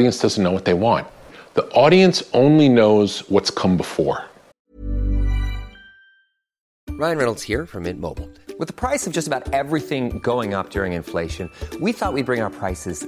Audience doesn't know what they want. The audience only knows what's come before. Ryan Reynolds here from Mint Mobile. With the price of just about everything going up during inflation, we thought we'd bring our prices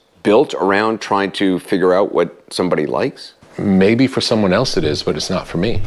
built around trying to figure out what somebody likes? Maybe for someone else it is, but it's not for me.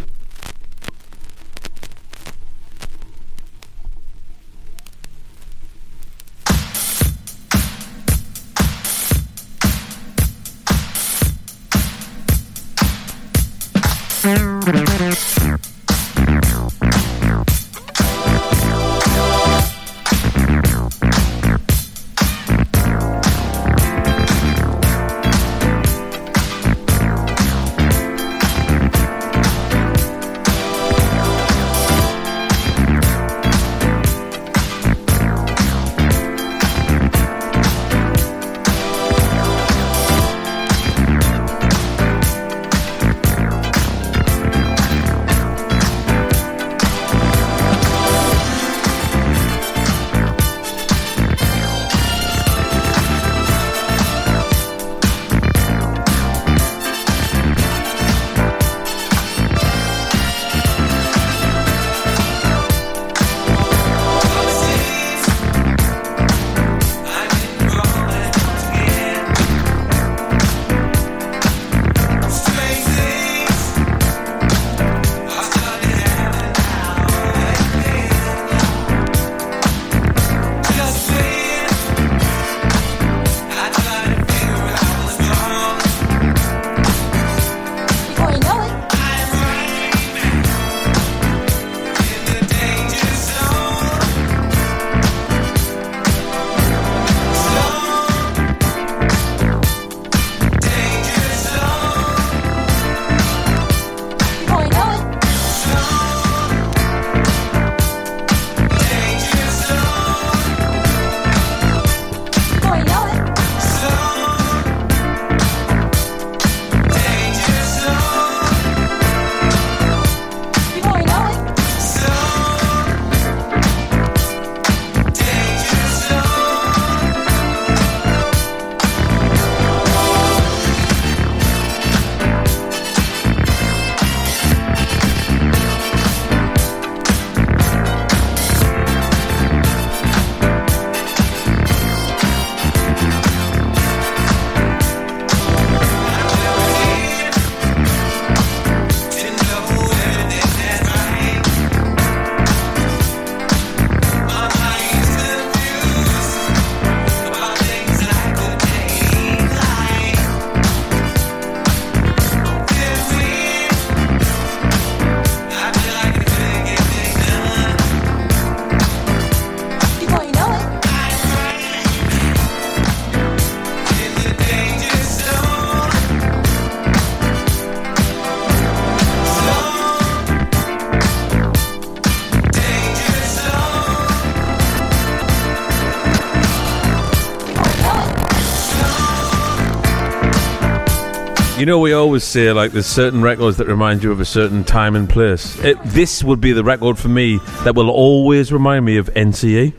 You know, we always say like there's certain records that remind you of a certain time and place. It, this would be the record for me that will always remind me of. NCE.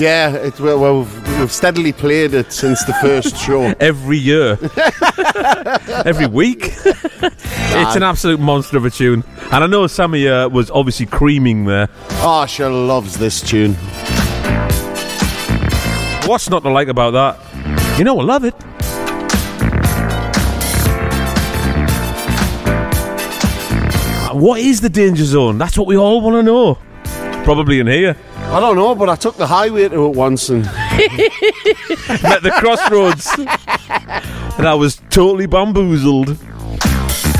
Yeah, it, well, well, we've, we've steadily played it since the first show. *laughs* Every year, *laughs* every week. *laughs* it's an absolute monster of a tune, and I know Sammy uh, was obviously creaming there. Oh, she loves this tune. What's not to like about that? You know, I love it. What is the danger zone? That's what we all want to know. Probably in here. I don't know, but I took the highway to it once and *laughs* At the crossroads. and I was totally bamboozled. *laughs*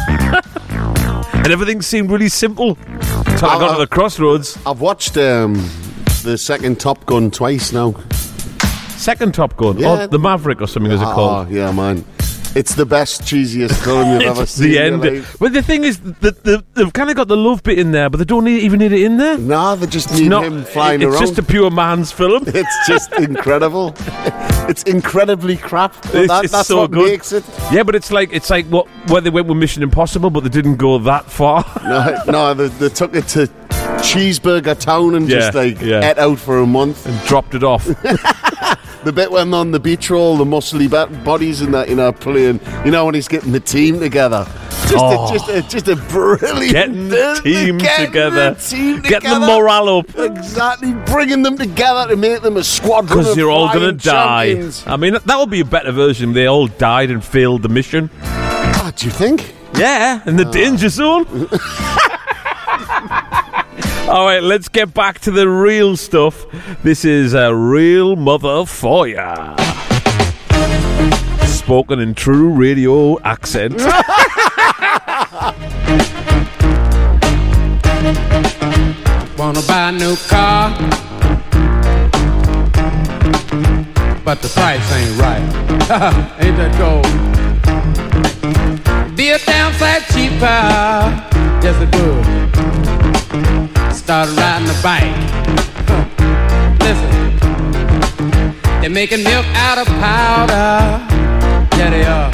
and everything seemed really simple. Until I got to the crossroads. I've watched um, the second Top Gun twice now. Second Top Gun? Yeah. Oh, the Maverick or something, is it Oh, called? yeah, man. It's the best, cheesiest *laughs* film you've ever seen. the end. But the thing is, that the, they've kind of got the love bit in there, but they don't need, even need it in there. Nah, they just need not- him flying it's around. It's just a pure man's film. *laughs* It's just incredible. *laughs* it's incredibly crap. But that, that's so what good. makes it. Yeah, but it's like it's like what where they went with Mission Impossible, but they didn't go that far. No, no they, they took it to Cheeseburger Town and just like yeah. ate out for a month. and dropped it off. The bit when on the beach roll, the muscly bodies in that, you know, playing, you know, when he's getting the team together. Just, Oh. a, just, a, just a brilliant Getting the team getting together. the team Getting the morale up. Exactly, bringing them together to make them a squadron. Because you're all going to die. I mean, that would be a better version. They all died and failed the mission. Ah, do you think? Yeah, in the danger zone. *laughs* all right, let's get back to the real stuff. This is a real mother for ya. Spoken in true radio accent. *laughs* Wanna buy a new car, but the price ain't right. *laughs* ain't that cold? Be a downside cheaper, yes it would. Started riding a bike. Listen, they're making milk out of powder. Yeah, they are.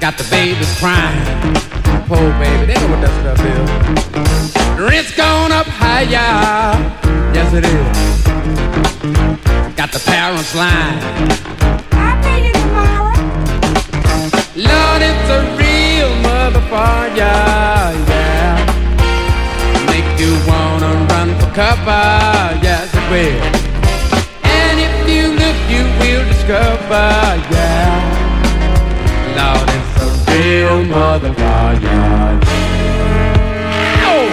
Got the babies crying. Poor baby, they know what that stuff is. Rent's gone up higher. Yes, it is. Got the parents lying. I'll pay you tomorrow. Lord, it's a real motherfucker. Yeah. Run cover. Yes, it will. And if you look, you will discover. Yeah. Lord, it's a real motherfucker. Oh.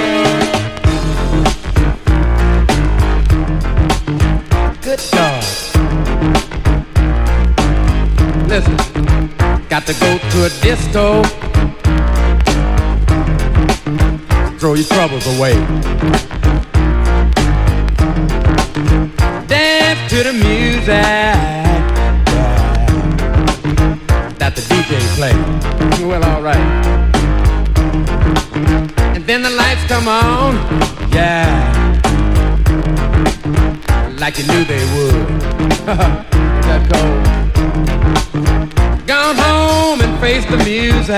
Good God. Listen, got to go to a disco. Throw your troubles away. To the music that the DJ play. Well, alright. And then the lights come on. Yeah like you knew they would. *laughs* that cold. Gone home and face the music.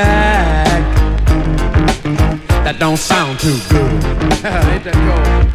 That don't sound too good. *laughs* Ain't that cold?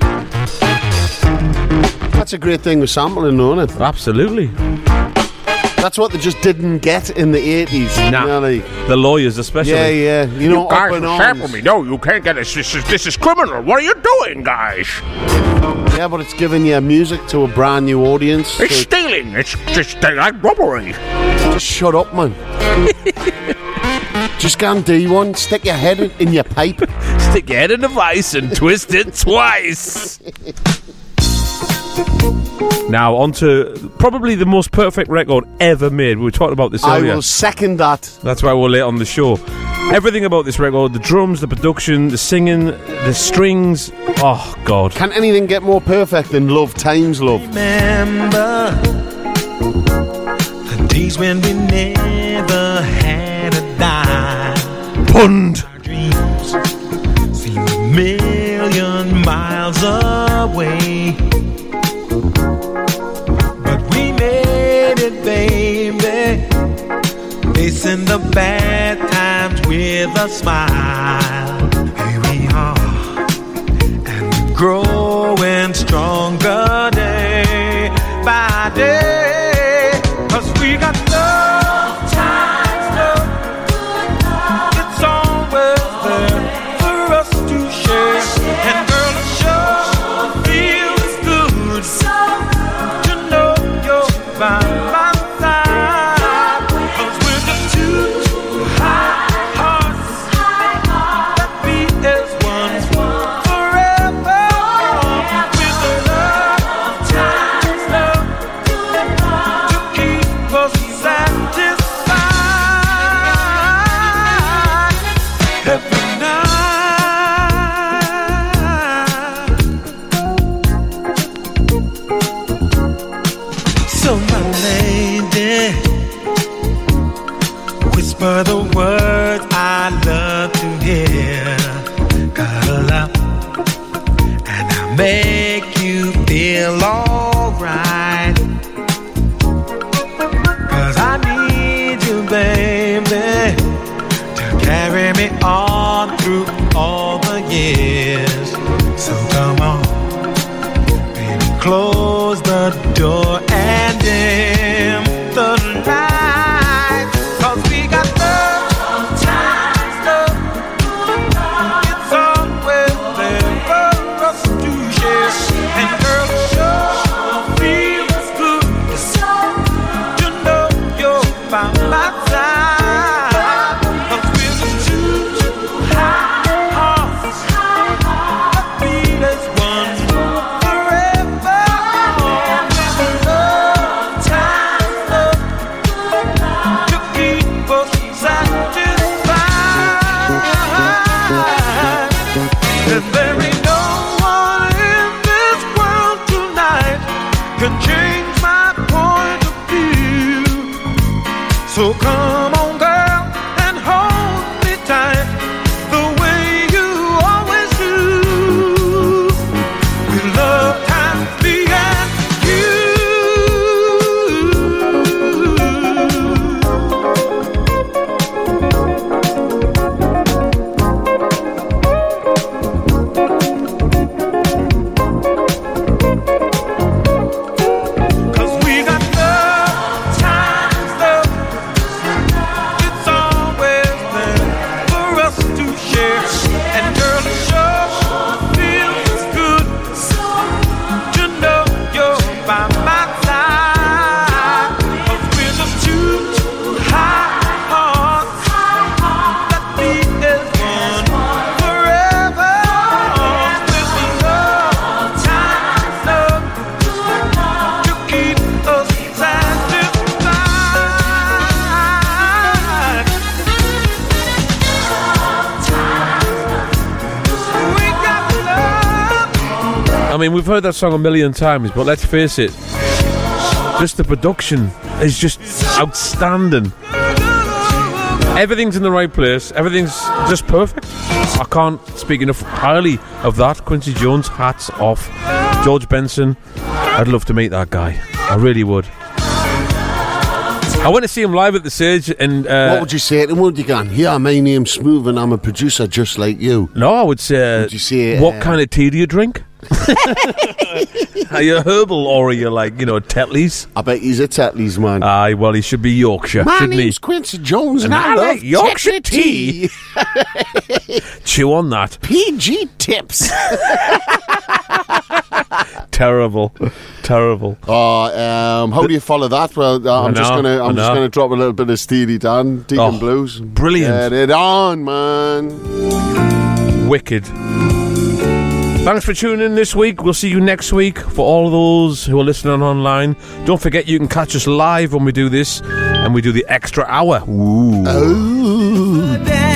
That's a great thing with sampling, isn't it? Absolutely. That's what they just didn't get in the 80s. Nah. You like, The lawyers, especially. yeah, yeah. You know, guys up sample me. No, you can't get this. This is, this is criminal. What are you doing, guys? Yeah, but it's giving you music to a brand new audience. It's So stealing. It's just like robbery. just shut up, man. *laughs* just go and do one. Stick your head in, in your pipe. *laughs* Stick your head in the vice and twist it twice. *laughs* Now, on to probably the most perfect record ever made. We were talking about this earlier. I will second that. That's why we're late on the show. Everything about this record the drums, the production, the singing, the strings. Oh, God. Can anything get more perfect than Love Times Love? Remember the days when we never had a dime. Pund. Our dreams seemed a million miles away. Facing the bad times with a smile. Here we are, and we're growing stronger heard that song a million times, but let's face it, just the production is just outstanding. Everything's in the right place. Everything's just perfect. I can't speak enough highly of that. Quincy Jones, hats off. George Benson, I'd love to meet that guy. I really would. I went to see him live at the stage, and uh, what would you say to him? Would you go, yeah, my name's Smoove and I'm a producer just like you? No, I would say. Would you say, what uh, kind of tea do you drink? *laughs* are you herbal or are you like you know Tetley's? I bet he's a Tetley's man. Aye, well he should be Yorkshire, My shouldn't name's he? Quincy Jones and, And I, I love Yorkshire tea. *laughs* Chew on that. PG tips. *laughs* Terrible, terrible. Oh, um, how do you follow that? Well, uh, I'm I just gonna, I I'm just gonna drop a little bit of Steely Dan, Deacon Oh, Blues. brilliant. Get it on, man. Wicked. Thanks for tuning in this week. We'll see you next week. For all those who are listening online, don't forget you can catch us live when we do this, and we do the extra hour. Ooh. Oh.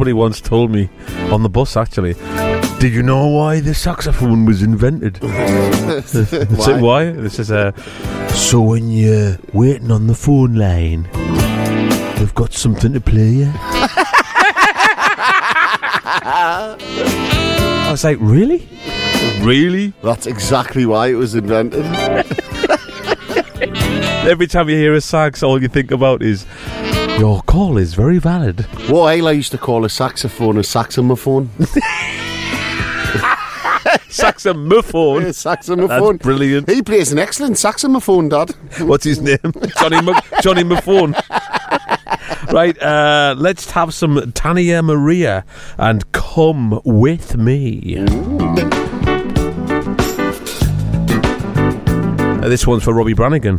Somebody once told me on the bus, actually. Did you know why the saxophone was invented? *laughs* Said, why? This is a. So when you're waiting on the phone line, they've got something to play you. *laughs* I was like, really? Really? That's exactly why it was invented. *laughs* Every time you hear a sax, all you think about is your call is very valid. What Ayla used to call a saxophone a saxophone. *laughs* Saxophone. Yeah, saxophone. That's brilliant. He plays an excellent saxophone, Dad. What's his name? *laughs* Johnny Mc- Johnny Maphone. right, uh, let's have some Tania Maria and come with me. Uh, this one's for Robbie Brannigan.